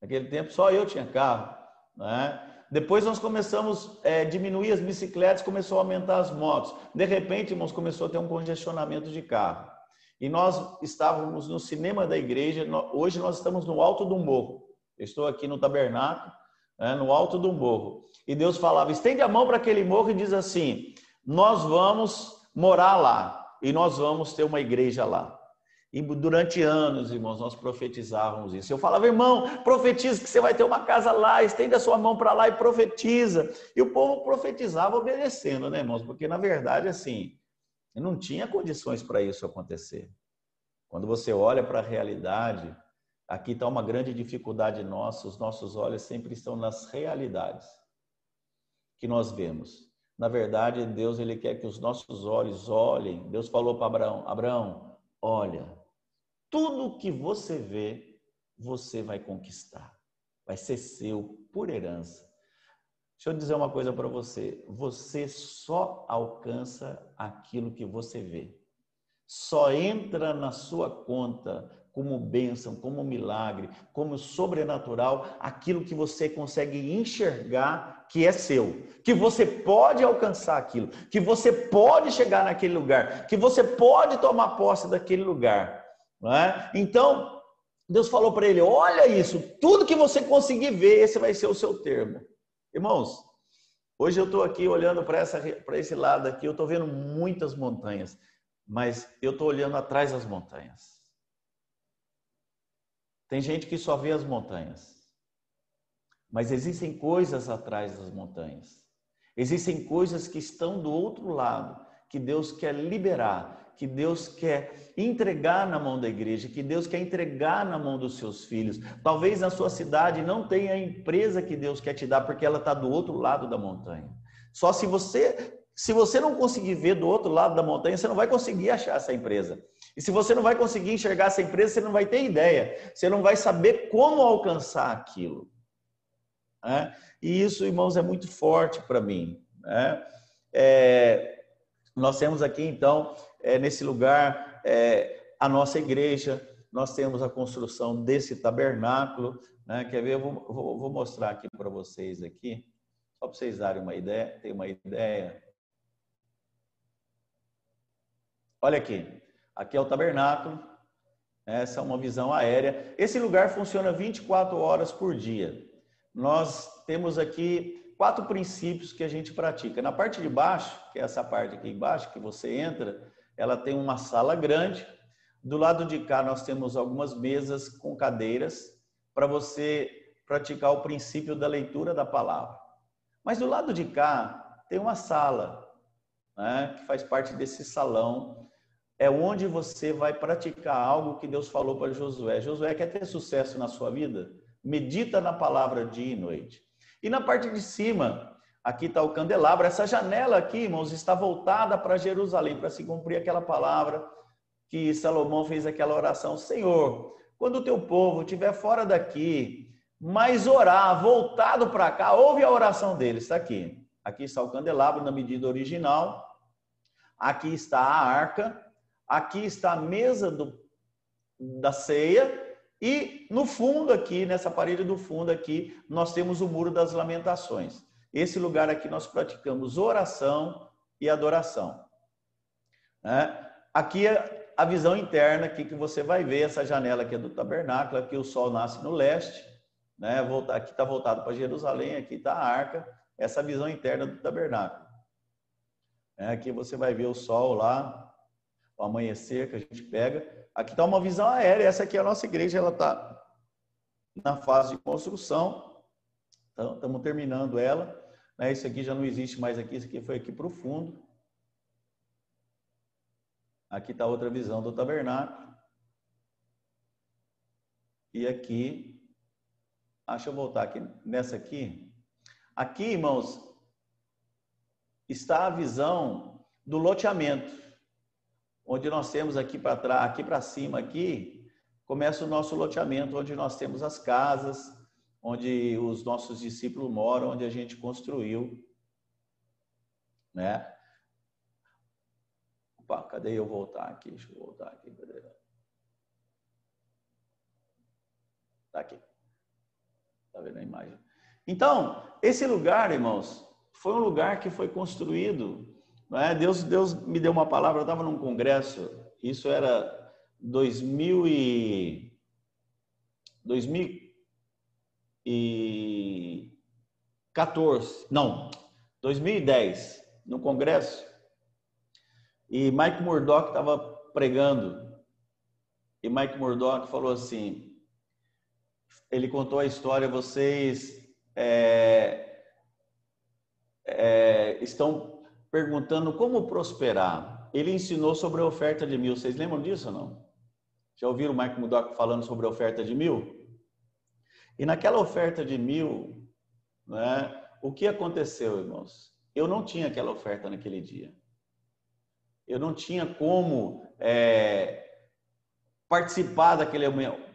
S1: Naquele tempo só eu tinha carro. Né? Depois nós começamos a é, diminuir as bicicletas, começou a aumentar as motos. De repente, irmãos, começou a ter um congestionamento de carro. E nós estávamos no cinema da igreja, hoje nós estamos no alto do morro. Eu estou aqui no tabernáculo, né, no alto do morro. E Deus falava: estende a mão para aquele morro e diz assim: Nós vamos morar lá e nós vamos ter uma igreja lá. E durante anos, irmãos, nós profetizávamos isso. Eu falava, irmão, profetiza que você vai ter uma casa lá, estenda a sua mão para lá e profetiza. E o povo profetizava obedecendo, né, irmãos? Porque, na verdade, assim, não tinha condições para isso acontecer. Quando você olha para a realidade, aqui está uma grande dificuldade nossa, os nossos olhos sempre estão nas realidades que nós vemos. Na verdade, Deus ele quer que os nossos olhos olhem. Deus falou para Abraão: Abraão, olha, tudo que você vê, você vai conquistar. Vai ser seu por herança. Deixa eu dizer uma coisa para você. Você só alcança aquilo que você vê. Só entra na sua conta como bênção, como milagre, como sobrenatural, aquilo que você consegue enxergar que é seu, que você pode alcançar aquilo, que você pode chegar naquele lugar, que você pode tomar posse daquele lugar. É? Então, Deus falou para ele: olha isso, tudo que você conseguir ver, esse vai ser o seu termo. Irmãos, hoje eu estou aqui olhando para esse lado aqui, eu estou vendo muitas montanhas, mas eu estou olhando atrás das montanhas. Tem gente que só vê as montanhas, mas existem coisas atrás das montanhas. Existem coisas que estão do outro lado, que Deus quer liberar, que Deus quer entregar na mão da igreja, que Deus quer entregar na mão dos seus filhos. Talvez na sua cidade não tenha a empresa que Deus quer te dar, porque ela está do outro lado da montanha. Só se você, se você não conseguir ver do outro lado da montanha, você não vai conseguir achar essa empresa. E se você não vai conseguir enxergar essa empresa, você não vai ter ideia. Você não vai saber como alcançar aquilo. Né? E isso, irmãos, é muito forte para mim. Né? É, nós temos aqui, então, é, nesse lugar, é, a nossa igreja, nós temos a construção desse tabernáculo, né? Quer ver? Eu vou, vou, vou mostrar aqui para vocês aqui, só para vocês darem uma ideia, ter uma ideia. Olha aqui, aqui é o tabernáculo, essa é uma visão aérea. Esse lugar funciona 24 horas por dia. Nós temos aqui quatro princípios que a gente pratica. Na parte de baixo, que é essa parte aqui embaixo, que você entra, ela tem uma sala grande. Do lado de cá, nós temos algumas mesas com cadeiras para você praticar o princípio da leitura da palavra. Mas do lado de cá, tem uma sala, né, que faz parte desse salão. É onde você vai praticar algo que Deus falou para Josué. Josué quer ter sucesso na sua vida? Medita na palavra dia e noite. E na parte de cima, aqui está o candelabro. Essa janela aqui, irmãos, está voltada para Jerusalém, para se cumprir aquela palavra que Salomão fez aquela oração. Senhor, quando o teu povo estiver fora daqui, mas orar, voltado para cá, ouve a oração deles, está aqui. Aqui está o candelabro na medida original. Aqui está a arca. Aqui está a mesa do, da ceia e no fundo aqui, nessa parede do fundo aqui, nós temos o Muro das Lamentações. Esse lugar aqui nós praticamos oração e adoração. Né? Aqui é a visão interna aqui que você vai ver, essa janela aqui é do tabernáculo, aqui o sol nasce no leste, né? aqui está voltado para Jerusalém, aqui está a arca, essa visão interna do tabernáculo. É, aqui você vai ver o sol lá, o amanhecer que a gente pega, Aqui está uma visão aérea. Essa aqui é a nossa igreja, ela está na fase de construção. Então, estamos terminando ela. Né? Isso aqui já não existe mais aqui, isso aqui foi aqui para o fundo. Aqui está outra visão do tabernáculo. E aqui, deixa eu voltar aqui nessa aqui. Aqui, irmãos, está a visão do loteamento onde nós temos aqui para trás, aqui para cima aqui, começa o nosso loteamento, onde nós temos as casas, onde os nossos discípulos moram, onde a gente construiu, né? Opa, cadê eu voltar aqui? Deixa eu voltar aqui, cadê? Tá aqui. Tá vendo a imagem? Então, esse lugar, irmãos, foi um lugar que foi construído é? Deus, Deus me deu uma palavra, eu estava num congresso, isso era 2000 e, 2014, não, 2010, no congresso, e Mike Murdock estava pregando, e Mike Murdock falou assim, ele contou a história, vocês é, é, estão perguntando como prosperar. Ele ensinou sobre a oferta de mil. Vocês lembram disso ou não? Já ouviram o Mike Mudok falando sobre a oferta de mil? E naquela oferta de mil, né, o que aconteceu, irmãos? Eu não tinha aquela oferta naquele dia. Eu não tinha como é, participar daquele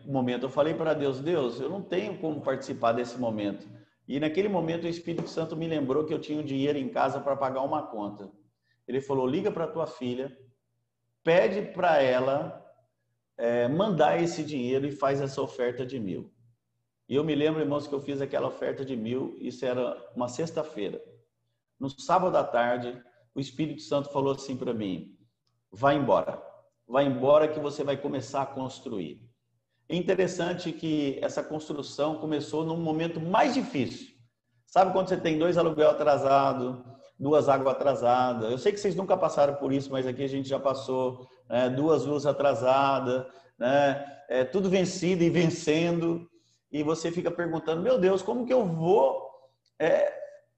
S1: momento. Eu falei para Deus, Deus, eu não tenho como participar desse momento. E naquele momento o Espírito Santo me lembrou que eu tinha um dinheiro em casa para pagar uma conta. Ele falou: liga para tua filha, pede para ela é, mandar esse dinheiro e faz essa oferta de mil. E eu me lembro, irmãos, que eu fiz aquela oferta de mil, isso era uma sexta-feira. No sábado à tarde, o Espírito Santo falou assim para mim: vai embora, vai embora que você vai começar a construir. É interessante que essa construção começou num momento mais difícil. Sabe quando você tem dois aluguel atrasado, duas águas atrasadas? Eu sei que vocês nunca passaram por isso, mas aqui a gente já passou. Né? Duas luzes atrasadas, né? É, tudo vencido e vencendo. E você fica perguntando, meu Deus, como que eu vou é,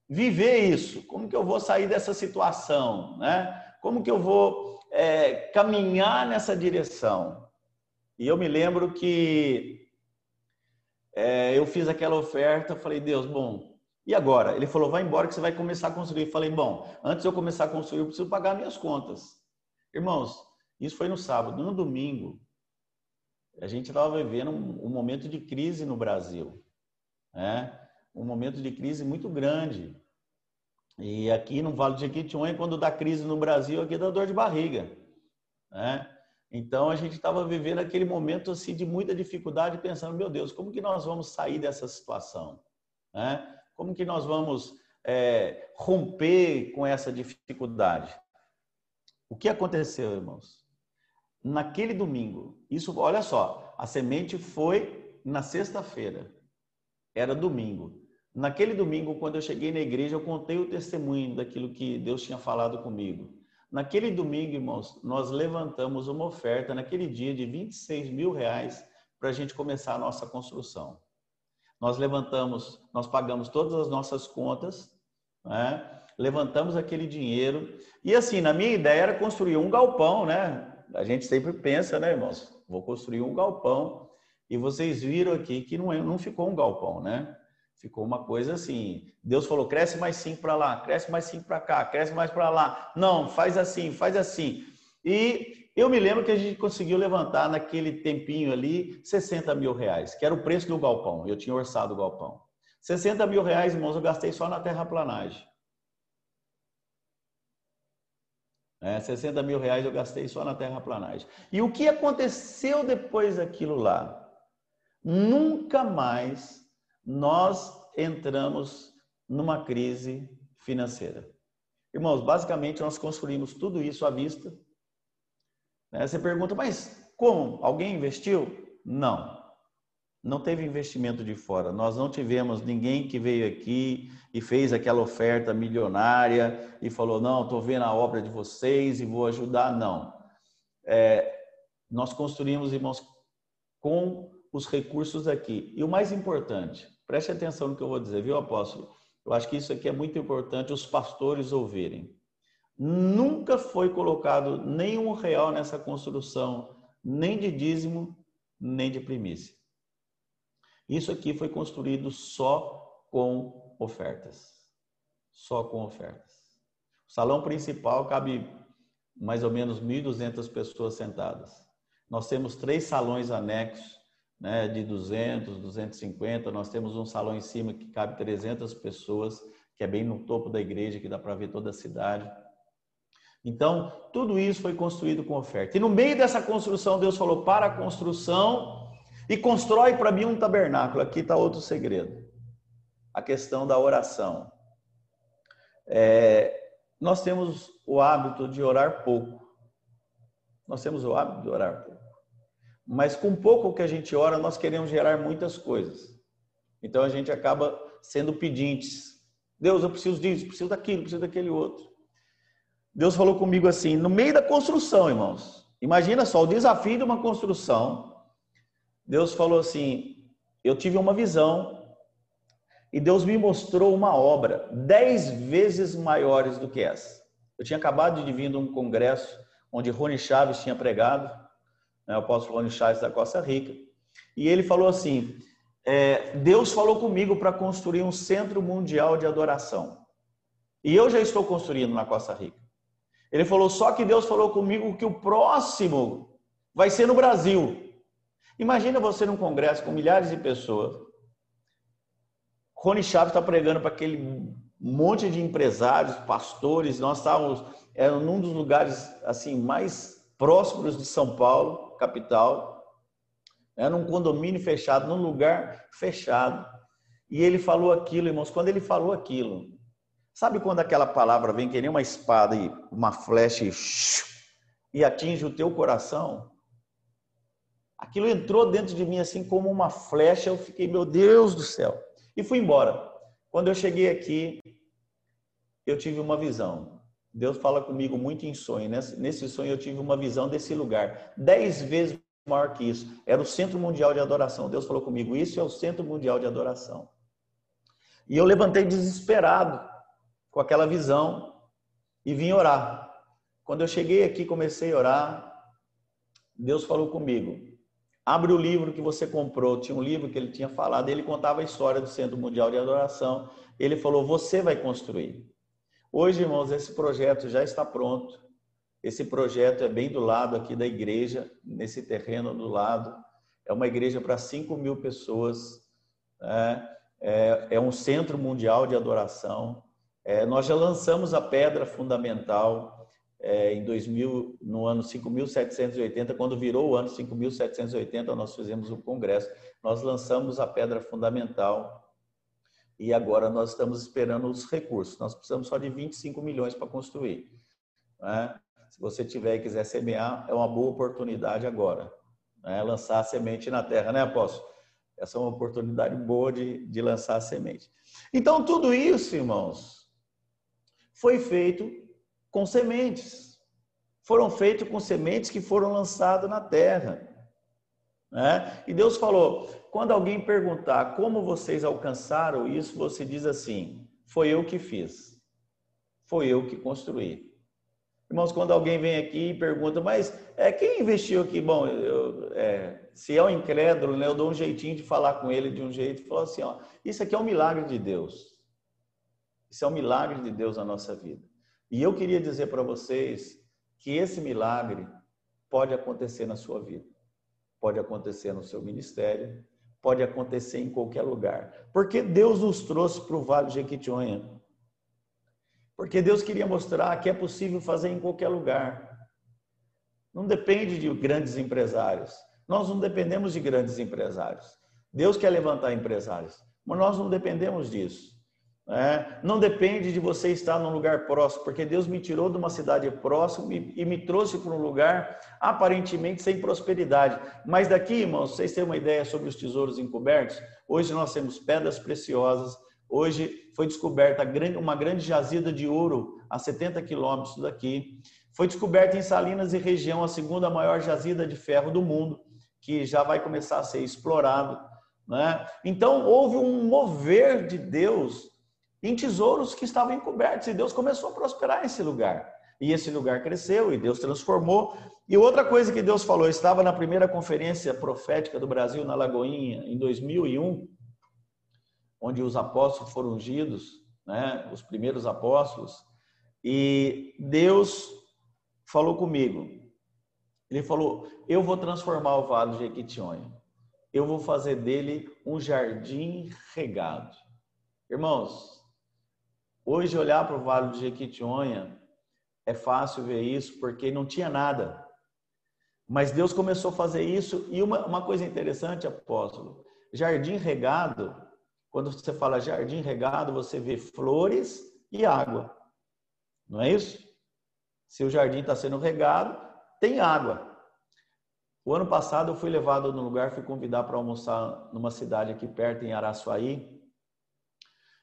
S1: viver isso? Como que eu vou sair dessa situação? Né? Como que eu vou é, caminhar nessa direção. E eu me lembro que é, eu fiz aquela oferta, falei, Deus, bom, e agora? Ele falou, vai embora que você vai começar a construir. Eu falei, bom, antes de eu começar a construir, eu preciso pagar minhas contas. Irmãos, isso foi no sábado. No domingo, a gente estava vivendo um, um, momento de crise no Brasil. Né? Um momento de crise muito grande. E aqui no Vale de Jequitinhonha, quando dá crise no Brasil, aqui dá dor de barriga. Né? Então a gente estava vivendo aquele momento assim de muita dificuldade, pensando, meu Deus, como que nós vamos sair dessa situação? Né? Como que nós vamos é, romper com essa dificuldade? O que aconteceu, irmãos? Naquele domingo, isso, olha só, a semente foi na sexta-feira, era domingo. Naquele domingo, quando eu cheguei na igreja, eu contei o testemunho daquilo que Deus tinha falado comigo. Naquele domingo, irmãos, nós levantamos uma oferta naquele dia de 26 mil reais para a gente começar a nossa construção. Nós levantamos, nós pagamos todas as nossas contas, né? levantamos aquele dinheiro. E assim, na minha ideia era construir um galpão, né? A gente sempre pensa, né, irmãos? Vou construir um galpão. E vocês viram aqui que não, é, não ficou um galpão, né? Ficou uma coisa assim. Deus falou: cresce mais cinco para lá, cresce mais cinco para cá, cresce mais para lá. Não, faz assim, faz assim. E eu me lembro que a gente conseguiu levantar naquele tempinho ali 60 mil reais, que era o preço do galpão. Eu tinha orçado o galpão. 60 mil reais, irmãos, eu gastei só na terraplanagem. É, 60 mil reais eu gastei só na terraplanagem. E o que aconteceu depois daquilo lá? Nunca mais nós entramos numa crise financeira. Irmãos, basicamente nós construímos tudo isso à vista. Né? Você pergunta, mas como? Alguém investiu? Não. Não teve investimento de fora. Nós não tivemos ninguém que veio aqui e fez aquela oferta milionária e falou: não, estou vendo a obra de vocês e vou ajudar. Não. É, nós construímos, irmãos, com os recursos aqui. E o mais importante, Preste atenção no que eu vou dizer, viu, apóstolo? Eu acho que isso aqui é muito importante os pastores ouvirem. Nunca foi colocado nenhum real nessa construção, nem de dízimo, nem de primícia. Isso aqui foi construído só com ofertas. Só com ofertas. O salão principal cabe mais ou menos 1.200 pessoas sentadas. Nós temos três salões anexos né, de 200, 250. Nós temos um salão em cima que cabe 300 pessoas, que é bem no topo da igreja, que dá para ver toda a cidade. Então, tudo isso foi construído com oferta. E no meio dessa construção, Deus falou: para a construção e constrói para mim um tabernáculo. Aqui está outro segredo: a questão da oração. É, nós temos o hábito de orar pouco. Nós temos o hábito de orar pouco. Mas com pouco que a gente ora, nós queremos gerar muitas coisas. Então a gente acaba sendo pedintes. Deus, eu preciso disso, preciso daquilo, preciso daquele outro. Deus falou comigo assim, no meio da construção, irmãos. Imagina só o desafio de uma construção. Deus falou assim: eu tive uma visão e Deus me mostrou uma obra dez vezes maiores do que essa. Eu tinha acabado de vir de um congresso onde Rony Chaves tinha pregado né, o apóstolo Rony Chaves da Costa Rica, e ele falou assim: é, Deus falou comigo para construir um centro mundial de adoração. E eu já estou construindo na Costa Rica. Ele falou: só que Deus falou comigo que o próximo vai ser no Brasil. Imagina você num congresso com milhares de pessoas. Rony Chaves está pregando para aquele monte de empresários, pastores. Nós estávamos era num dos lugares assim mais próximos de São Paulo capital, né, num condomínio fechado, num lugar fechado. E ele falou aquilo, irmãos, quando ele falou aquilo, sabe quando aquela palavra vem que nem uma espada e uma flecha e, e atinge o teu coração? Aquilo entrou dentro de mim assim como uma flecha, eu fiquei, meu Deus do céu. E fui embora. Quando eu cheguei aqui, eu tive uma visão. Deus fala comigo muito em sonho. Nesse, sonho eu tive uma visão desse lugar, dez vezes maior que isso. Era o Centro Mundial de Adoração. Deus falou comigo: Isso é o Centro Mundial de Adoração. E eu levantei desesperado com aquela visão e vim orar. Quando eu cheguei aqui, comecei a orar, Deus falou comigo: abre o livro que você comprou. Tinha um livro que ele tinha falado, ele contava a história do Centro Mundial de Adoração. Ele falou: você vai construir. Hoje, irmãos, esse projeto já está pronto. Esse projeto é bem do lado aqui da igreja, nesse terreno do lado. É uma igreja para 5 mil pessoas. Né? É, é, um centro mundial de adoração. É, nós já lançamos a pedra fundamental é, em 2000, no ano 5.780, quando virou o ano 5.780, nós fizemos um congresso. Nós lançamos a pedra fundamental e agora nós estamos esperando os recursos. Nós precisamos só de 25 milhões para construir. Né? Se você tiver e quiser semear, é uma boa oportunidade agora. Né? Lançar a semente na terra, né, apóstolo? Essa é uma oportunidade boa de, de lançar a semente. Então, tudo isso, irmãos, foi feito com sementes. Foram feitos com sementes que foram lançadas na terra. Né? E Deus falou: quando alguém perguntar como vocês alcançaram isso, você diz assim: foi eu que fiz, foi eu que construí. Irmãos, quando alguém vem aqui e pergunta, mas é, quem investiu aqui? Bom, eu, é, se é um incrédulo, né, eu dou um jeitinho de falar com ele de um jeito falo assim: ó, isso aqui é um milagre de Deus. Isso é um milagre de Deus na nossa vida. E eu queria dizer para vocês que esse milagre pode acontecer na sua vida pode acontecer no seu ministério, pode acontecer em qualquer lugar. Porque Deus nos trouxe para o Vale de Jequitinhonha. Porque Deus queria mostrar que é possível fazer em qualquer lugar. Não depende de grandes empresários. Nós não dependemos de grandes empresários. Deus quer levantar empresários, mas nós não dependemos disso. É, não depende de você estar num lugar próximo, porque Deus me tirou de uma cidade próxima e, me trouxe para um lugar aparentemente sem prosperidade. Mas daqui, irmãos, vocês têm uma ideia sobre os tesouros encobertos? Hoje nós temos pedras preciosas. Hoje foi descoberta uma grande jazida de ouro a 70 quilômetros daqui. Foi descoberta em Salinas e região a segunda maior jazida de ferro do mundo, que já vai começar a ser explorado. Né? Então houve um mover de Deus em tesouros que estavam encobertos. E Deus começou a prosperar esse lugar. E esse lugar cresceu e Deus transformou. E outra coisa que Deus falou, estava na primeira conferência profética do Brasil, na Lagoinha, em 2001, onde os apóstolos foram ungidos, né, os primeiros apóstolos, e Deus falou comigo. Ele falou: Eu vou transformar o Vale de Jequitinhonha. Eu vou fazer dele um jardim regado. Irmãos, Hoje, olhar para o Vale do Jequitinhonha é fácil ver isso porque não tinha nada. Mas Deus começou a fazer isso. E uma, uma coisa interessante, apóstolo: jardim regado, quando você fala jardim regado, você vê flores e água. Não é isso? Se o jardim está sendo regado, tem água. O ano passado eu fui levado no lugar, fui convidar para almoçar numa cidade aqui perto, em Araçuaí.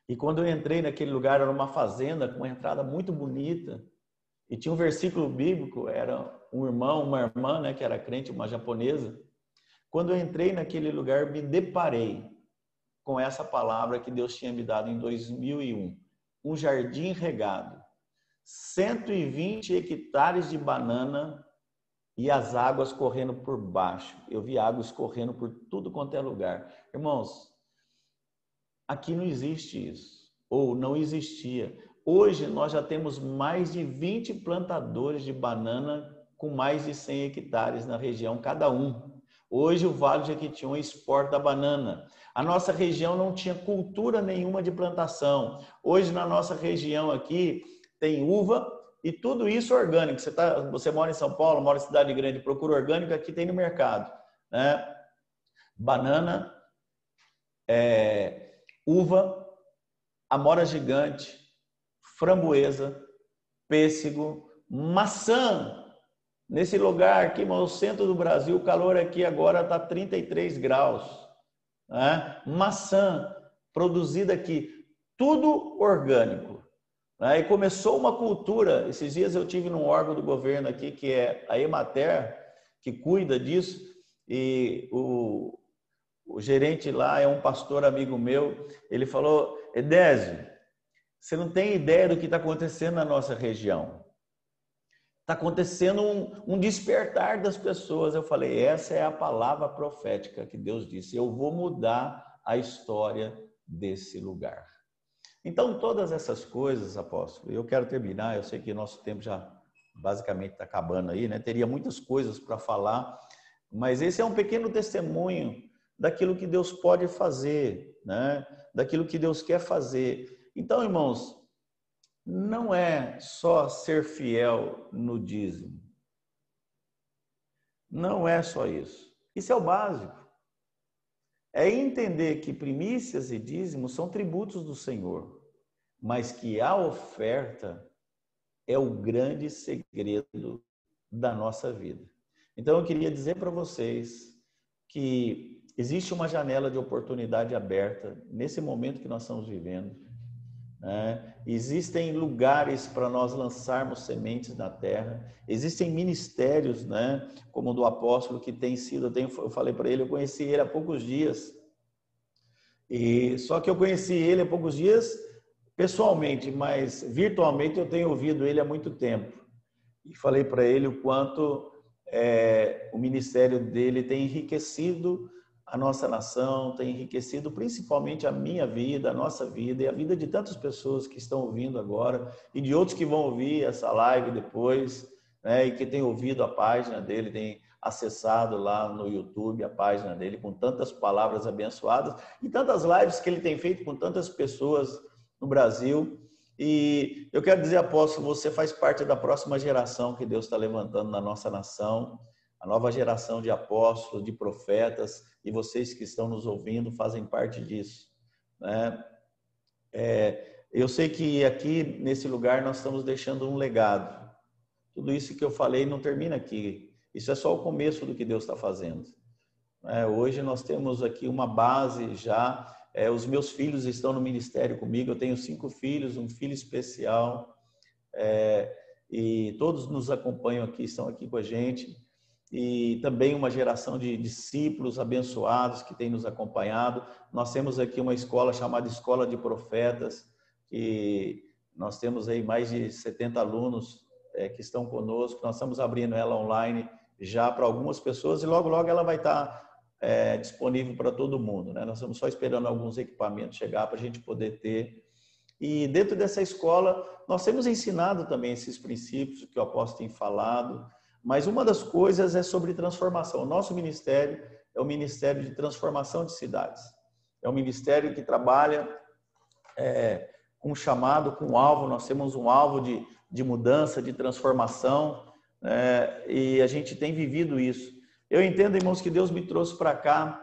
S1: E quando eu entrei naquele lugar, era uma fazenda com uma entrada muito bonita. E tinha um versículo bíblico, era um irmão, uma irmã, né, que era crente, uma japonesa. Quando eu entrei naquele lugar, me deparei com essa palavra que Deus tinha me dado em 2001. Um jardim regado, 120 hectares de banana e as águas correndo por baixo. Eu vi águas correndo por tudo quanto é lugar. Irmãos, Aqui não existe isso, ou não existia. Hoje nós já temos mais de 20 plantadores de banana com mais de 100 hectares na região, cada um. Hoje o Vale de Jequitinhonha exporta banana. A nossa região não tinha cultura nenhuma de plantação. Hoje na nossa região aqui tem uva e tudo isso orgânico. Você, tá, você mora em São Paulo, mora em cidade grande, procura orgânico, aqui tem no mercado. Né? Banana, é, uva, amora gigante, framboesa, pêssego, maçã. Nesse lugar aqui, no centro do Brasil, o calor aqui agora está 33 graus. Né? Maçã produzida aqui, tudo orgânico. Né? E começou uma cultura. Esses dias eu tive num órgão do governo aqui que é a Emater, que cuida disso, e o, o gerente lá é um pastor amigo meu, ele falou, Edésio, você não tem ideia do que está acontecendo na nossa região. Está acontecendo um, um, despertar das pessoas. Eu falei, essa é a palavra profética que Deus disse. Eu vou mudar a história desse lugar. Então, todas essas coisas, apóstolo, eu quero terminar. Eu sei que nosso tempo já basicamente está acabando aí, né? Teria muitas coisas para falar, mas esse é um pequeno testemunho daquilo que Deus pode fazer, né? Daquilo que Deus quer fazer. Então, irmãos, não é só ser fiel no dízimo. Não é só isso. Isso é o básico. É entender que primícias e dízimos são tributos do Senhor, mas que a oferta é o grande segredo da nossa vida. Então eu queria dizer para vocês que existe uma janela de oportunidade aberta nesse momento que nós estamos vivendo né? Existem lugares para nós lançarmos sementes na terra. Existem ministérios, né? como o do apóstolo, que tem sido. Eu, tenho, eu falei para ele, eu conheci ele há poucos dias. E só que eu conheci ele há poucos dias pessoalmente, mas virtualmente eu tenho ouvido ele há muito tempo. E falei para ele o quanto é, o ministério dele tem enriquecido a nossa nação, tem enriquecido principalmente a minha vida, a nossa vida e a vida de tantas pessoas que estão ouvindo agora e de outros que vão ouvir essa live depois, né, e que têm ouvido a página dele, têm acessado lá no YouTube a página dele com tantas palavras abençoadas e tantas lives que ele tem feito com tantas pessoas no Brasil. E eu quero dizer, apóstolo, você faz parte da próxima geração que Deus está levantando na nossa nação a nova geração de apóstolos, de profetas, e vocês que estão nos ouvindo fazem parte disso. Né? É, eu sei que aqui nesse lugar nós estamos deixando um legado. Tudo isso que eu falei não termina aqui. Isso é só o começo do que Deus está fazendo. É, hoje nós temos aqui uma base já. É, os meus filhos estão no ministério comigo. Eu tenho cinco filhos, um filho especial. É, e todos nos acompanham aqui, estão aqui com a gente e também uma geração de discípulos abençoados que tem nos acompanhado. Nós temos aqui uma escola chamada Escola de Profetas, que nós temos aí mais de 70 alunos é, que estão conosco. Nós estamos abrindo ela online já para algumas pessoas e logo, logo ela vai estar é, disponível para todo mundo. Né? Nós estamos só esperando alguns equipamentos chegar para a gente poder ter. E dentro dessa escola, nós temos ensinado também esses princípios que o apóstolo tem falado, mas uma das coisas é sobre transformação. O nosso ministério é o Ministério de Transformação de Cidades. É um ministério que trabalha é, com chamado, com um alvo. Nós temos um alvo de, de mudança, de transformação, é, e a gente tem vivido isso. Eu entendo, irmãos, que Deus me trouxe para cá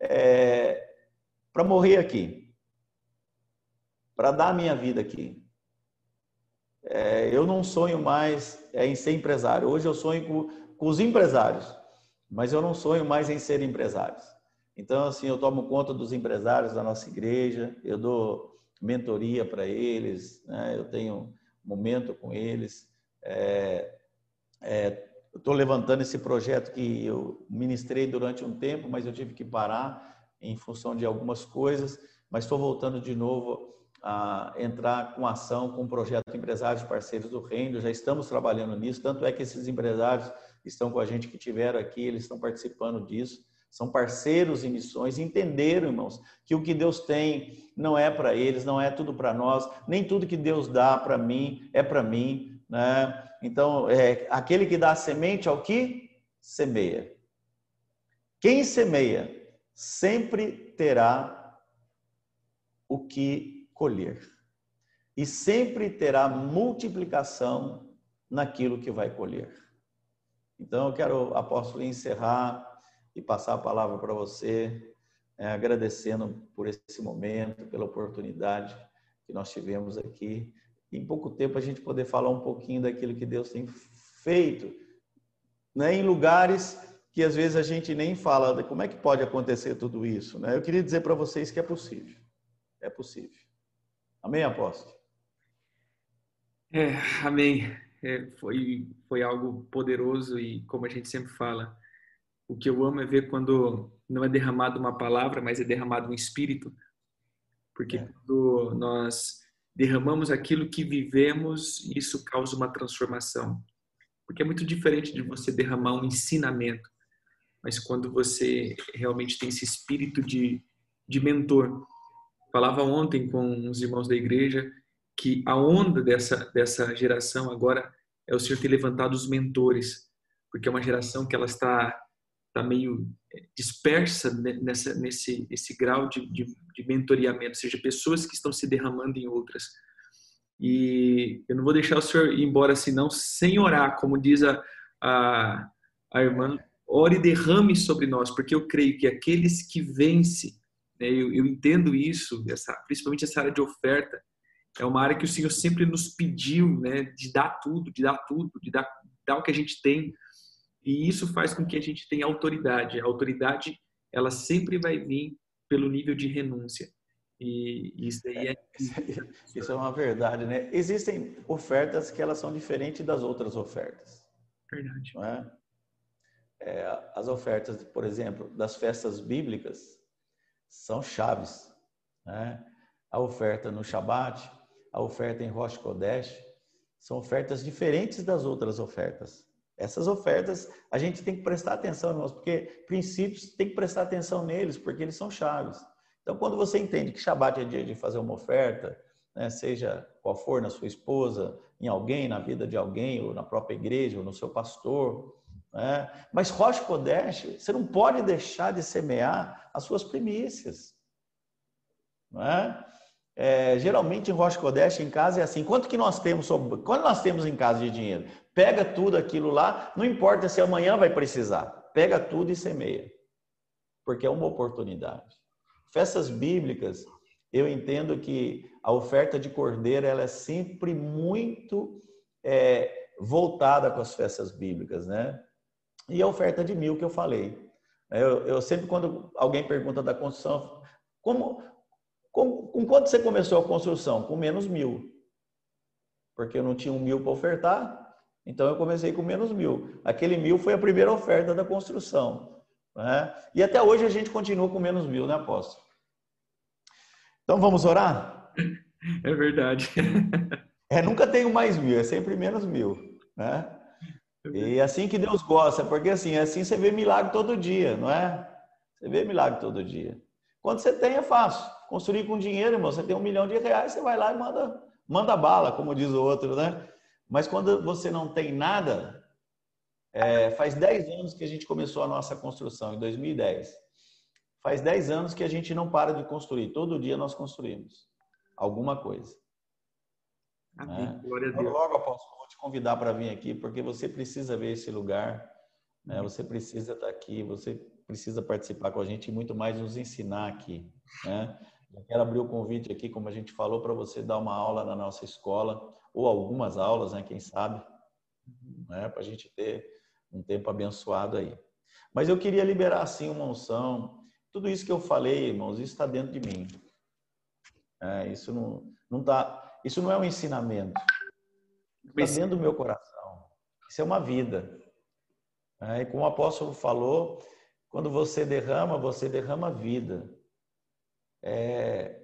S1: é, para morrer aqui, para dar a minha vida aqui. É, eu não sonho mais é, em ser empresário. Hoje eu sonho com, com os empresários, mas eu não sonho mais em ser empresário. Então, assim, eu tomo conta dos empresários da nossa igreja, eu dou mentoria para eles, né? eu tenho momento com eles. É, é, estou levantando esse projeto que eu ministrei durante um tempo, mas eu tive que parar em função de algumas coisas, mas estou voltando de novo a entrar com ação com o projeto Empresários Parceiros do Reino. Já estamos trabalhando nisso, tanto é que esses empresários estão com a gente que tiveram aqui, eles estão participando disso. São parceiros em missões, entenderam, irmãos, que o que Deus tem não é para eles, não é tudo para nós, nem tudo que Deus dá para mim é para mim, né? Então, é aquele que dá semente ao que semeia. Quem semeia sempre terá o que colher. E sempre terá multiplicação naquilo que vai colher. Então, eu quero, apóstolo, encerrar e passar a palavra para você, é, agradecendo por esse momento, pela oportunidade que nós tivemos aqui. Em pouco tempo, a gente poder falar um pouquinho daquilo que Deus tem feito, né, em lugares que às vezes a gente nem fala como é que pode acontecer tudo isso. Né? Eu queria dizer para vocês que é possível. É possível. Amém, apóstolo?
S2: É, amém. É, foi, foi algo poderoso e, como a gente sempre fala, o que eu amo é ver quando não é derramado uma palavra, mas é derramado um espírito. Porque é. quando nós derramamos aquilo que vivemos, isso causa uma transformação. Porque é muito diferente de você derramar um ensinamento, mas quando você realmente tem esse espírito de, de mentor. Falava ontem com os irmãos da igreja que a onda dessa, dessa geração agora é o Senhor ter levantado os mentores, porque é uma geração que ela está, está meio dispersa nessa, nesse esse grau de, de, de mentoreamento, ou seja, pessoas que estão se derramando em outras. E eu não vou deixar o senhor ir embora assim, não, sem orar, como diz a, a, a irmã, ore e derrame sobre nós, porque eu creio que aqueles que vencem, eu, eu, entendo isso, essa, principalmente essa área de oferta, é uma área que o Senhor sempre nos pediu, né, de dar tudo, de dar tudo, de dar, dar o que a gente tem, e isso faz com que a gente tenha autoridade. A autoridade, ela sempre vai vir pelo nível de renúncia. E isso aí é...
S1: Isso é uma verdade, né? Existem ofertas que elas são diferentes das outras ofertas.
S2: Verdade.
S1: Não é? É, as ofertas, por exemplo, das festas bíblicas são chaves. Né? A oferta no Shabat, a oferta em Rosh Kodesh, são ofertas diferentes das outras ofertas. Essas ofertas a gente tem que prestar atenção, irmãos, porque princípios tem que prestar atenção neles, porque eles são chaves. Então, quando você entende que Shabat é dia de fazer uma oferta, né, seja qual for na sua esposa, em alguém, na vida de alguém, ou na própria igreja, ou no seu pastor, né? mas Rosh Kodesh, você não pode deixar de semear as suas primícias. Não é? É, geralmente em Rosh Kodesh em casa é assim, quanto que nós temos sobre, quando nós temos em casa de dinheiro? Pega tudo aquilo lá, não importa se amanhã vai precisar, pega tudo e semeia, porque é uma oportunidade. Festas bíblicas, eu entendo que a oferta de cordeiro ela é sempre muito é, voltada com as festas bíblicas, né? E a oferta de mil que eu falei. Eu, eu sempre, quando alguém pergunta da construção, como, com, com quanto você começou a construção? Com menos mil. Porque eu não tinha um mil para ofertar, então eu comecei com menos mil. Aquele mil foi a primeira oferta da construção. Né? E até hoje a gente continua com menos mil, né, apóstolo? Então vamos orar?
S2: É verdade.
S1: É, nunca tenho mais mil, é sempre menos mil. Né? E assim que Deus gosta, porque assim, assim você vê milagre todo dia, não é? Você vê milagre todo dia. Quando você tem, é fácil. Construir com dinheiro, irmão, você tem um milhão de reais, você vai lá e manda, manda bala, como diz o outro, né? Mas quando você não tem nada, é, faz 10 anos que a gente começou a nossa construção, em 2010. Faz 10 anos que a gente não para de construir. Todo dia nós construímos alguma coisa. Amém. Né? Glória a Deus. Logo, apóstolo, vou te convidar para vir aqui, porque você precisa ver esse lugar, né? você precisa estar aqui, você precisa participar com a gente e muito mais nos ensinar aqui. Né? Eu quero abrir o convite aqui, como a gente falou, para você dar uma aula na nossa escola, ou algumas aulas, né? quem sabe, né? para a gente ter um tempo abençoado aí. Mas eu queria liberar, assim, uma unção tudo isso que eu falei, irmãos, isso está dentro de mim. É, isso não, não tá, isso não é um ensinamento. Está dentro do meu coração. Isso é uma vida. É, e como o apóstolo falou, quando você derrama, você derrama vida. É,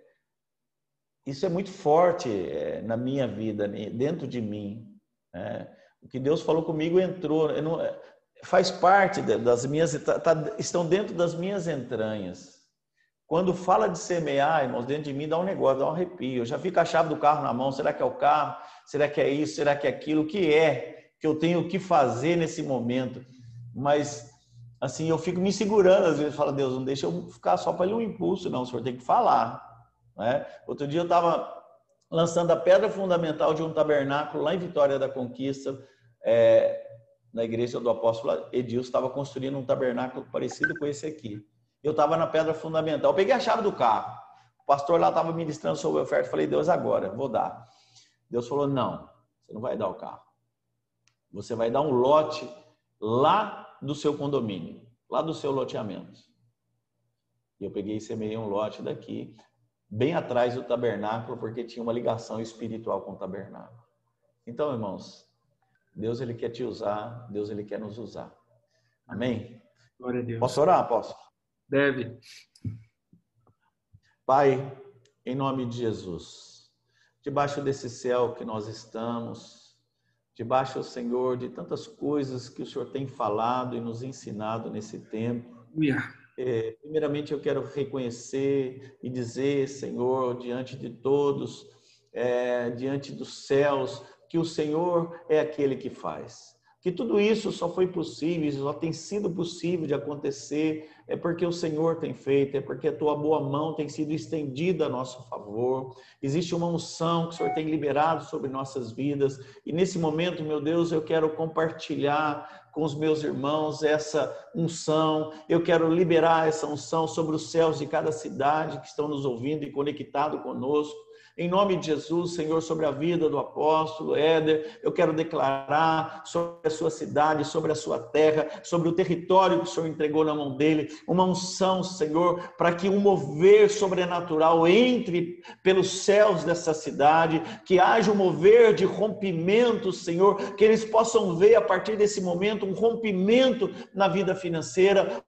S1: isso é muito forte é, na minha vida, dentro de mim. É, o que Deus falou comigo entrou. Não, faz parte das minhas, tá, tá, estão dentro das minhas entranhas. Quando fala de semear, irmãos, dentro de mim dá um negócio, dá um arrepio. Eu já fico a chave do carro na mão. Será que é o carro? Será que é isso? Será que é aquilo? O que é que eu tenho que fazer nesse momento? Mas, assim, eu fico me segurando. Às vezes, falo, Deus, não deixa eu ficar só para um impulso, não. O senhor tem que falar. Né? Outro dia eu estava lançando a pedra fundamental de um tabernáculo lá em Vitória da Conquista. É, na igreja do apóstolo Edilson, estava construindo um tabernáculo parecido com esse aqui. Eu estava na pedra fundamental. Eu peguei a chave do carro. O pastor lá estava ministrando sobre a oferta. Falei, Deus, agora, vou dar. Deus falou, não, você não vai dar o carro. Você vai dar um lote lá do seu condomínio, lá do seu loteamento. E eu peguei e semeei um lote daqui, bem atrás do tabernáculo, porque tinha uma ligação espiritual com o tabernáculo. Então, irmãos, Deus ele quer te usar, Deus ele quer nos usar. Amém?
S2: Glória a Deus.
S1: Posso orar, apóstolo?
S2: Deve.
S1: Pai, em nome de Jesus, debaixo desse céu que nós estamos, debaixo, Senhor, de tantas coisas que o Senhor tem falado e nos ensinado nesse tempo. É, primeiramente, eu quero reconhecer e dizer, Senhor, diante de todos, é, diante dos céus, que o Senhor é aquele que faz que tudo isso só foi possível, só tem sido possível de acontecer, é porque o Senhor tem feito, é porque a tua boa mão tem sido estendida a nosso favor. Existe uma unção que o Senhor tem liberado sobre nossas vidas, e nesse momento, meu Deus, eu quero compartilhar com os meus irmãos essa unção. Eu quero liberar essa unção sobre os céus de cada cidade que estão nos ouvindo e conectado conosco. Em nome de Jesus, Senhor, sobre a vida do apóstolo Éder, eu quero declarar sobre a sua cidade, sobre a sua terra, sobre o território que o Senhor entregou na mão dele, uma unção, Senhor, para que um mover sobrenatural entre pelos céus dessa cidade, que haja um mover de rompimento, Senhor, que eles possam ver a partir desse momento um rompimento na vida financeira,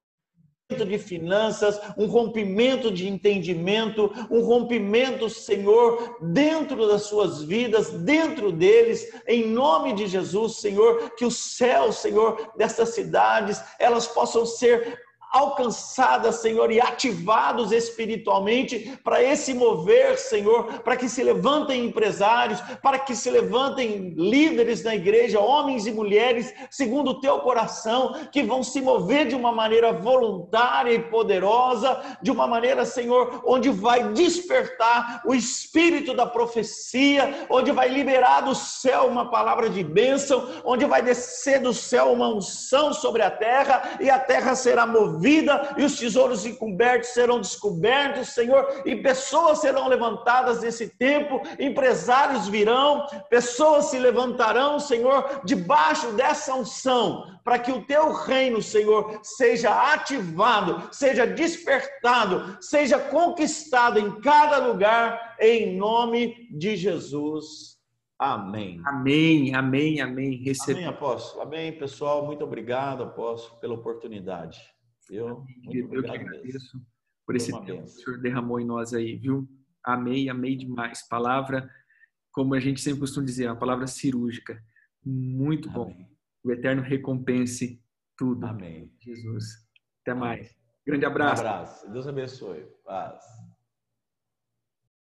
S1: de finanças, um rompimento de entendimento, um rompimento, Senhor, dentro das suas vidas, dentro deles, em nome de Jesus, Senhor, que o céu, Senhor, dessas cidades, elas possam ser alcançadas, Senhor, e ativados espiritualmente para esse mover, Senhor, para que se levantem empresários, para que se levantem líderes na igreja, homens e mulheres, segundo o teu coração, que vão se mover de uma maneira voluntária e poderosa, de uma maneira, Senhor, onde vai despertar o espírito da profecia, onde vai liberar do céu uma palavra de bênção, onde vai descer do céu uma unção sobre a terra e a terra será movida vida e os tesouros encobertos serão descobertos, Senhor, e pessoas serão levantadas nesse tempo, empresários virão, pessoas se levantarão, Senhor, debaixo dessa unção, para que o teu reino, Senhor, seja ativado, seja despertado, seja conquistado em cada lugar, em nome de Jesus. Amém.
S2: Amém, amém, amém.
S1: Recebe... Amém, apóstolo. Amém, pessoal. Muito obrigado, apóstolo, pela oportunidade. Eu,
S2: muito eu que agradeço mesmo. por esse tempo que o Senhor derramou em nós aí, viu? Amei, amei demais. Palavra, como a gente sempre costuma dizer, uma palavra cirúrgica. Muito Amém. bom. O Eterno recompense tudo.
S1: Amém.
S2: Jesus. Até mais. Grande abraço.
S1: Um abraço. Deus abençoe. Paz.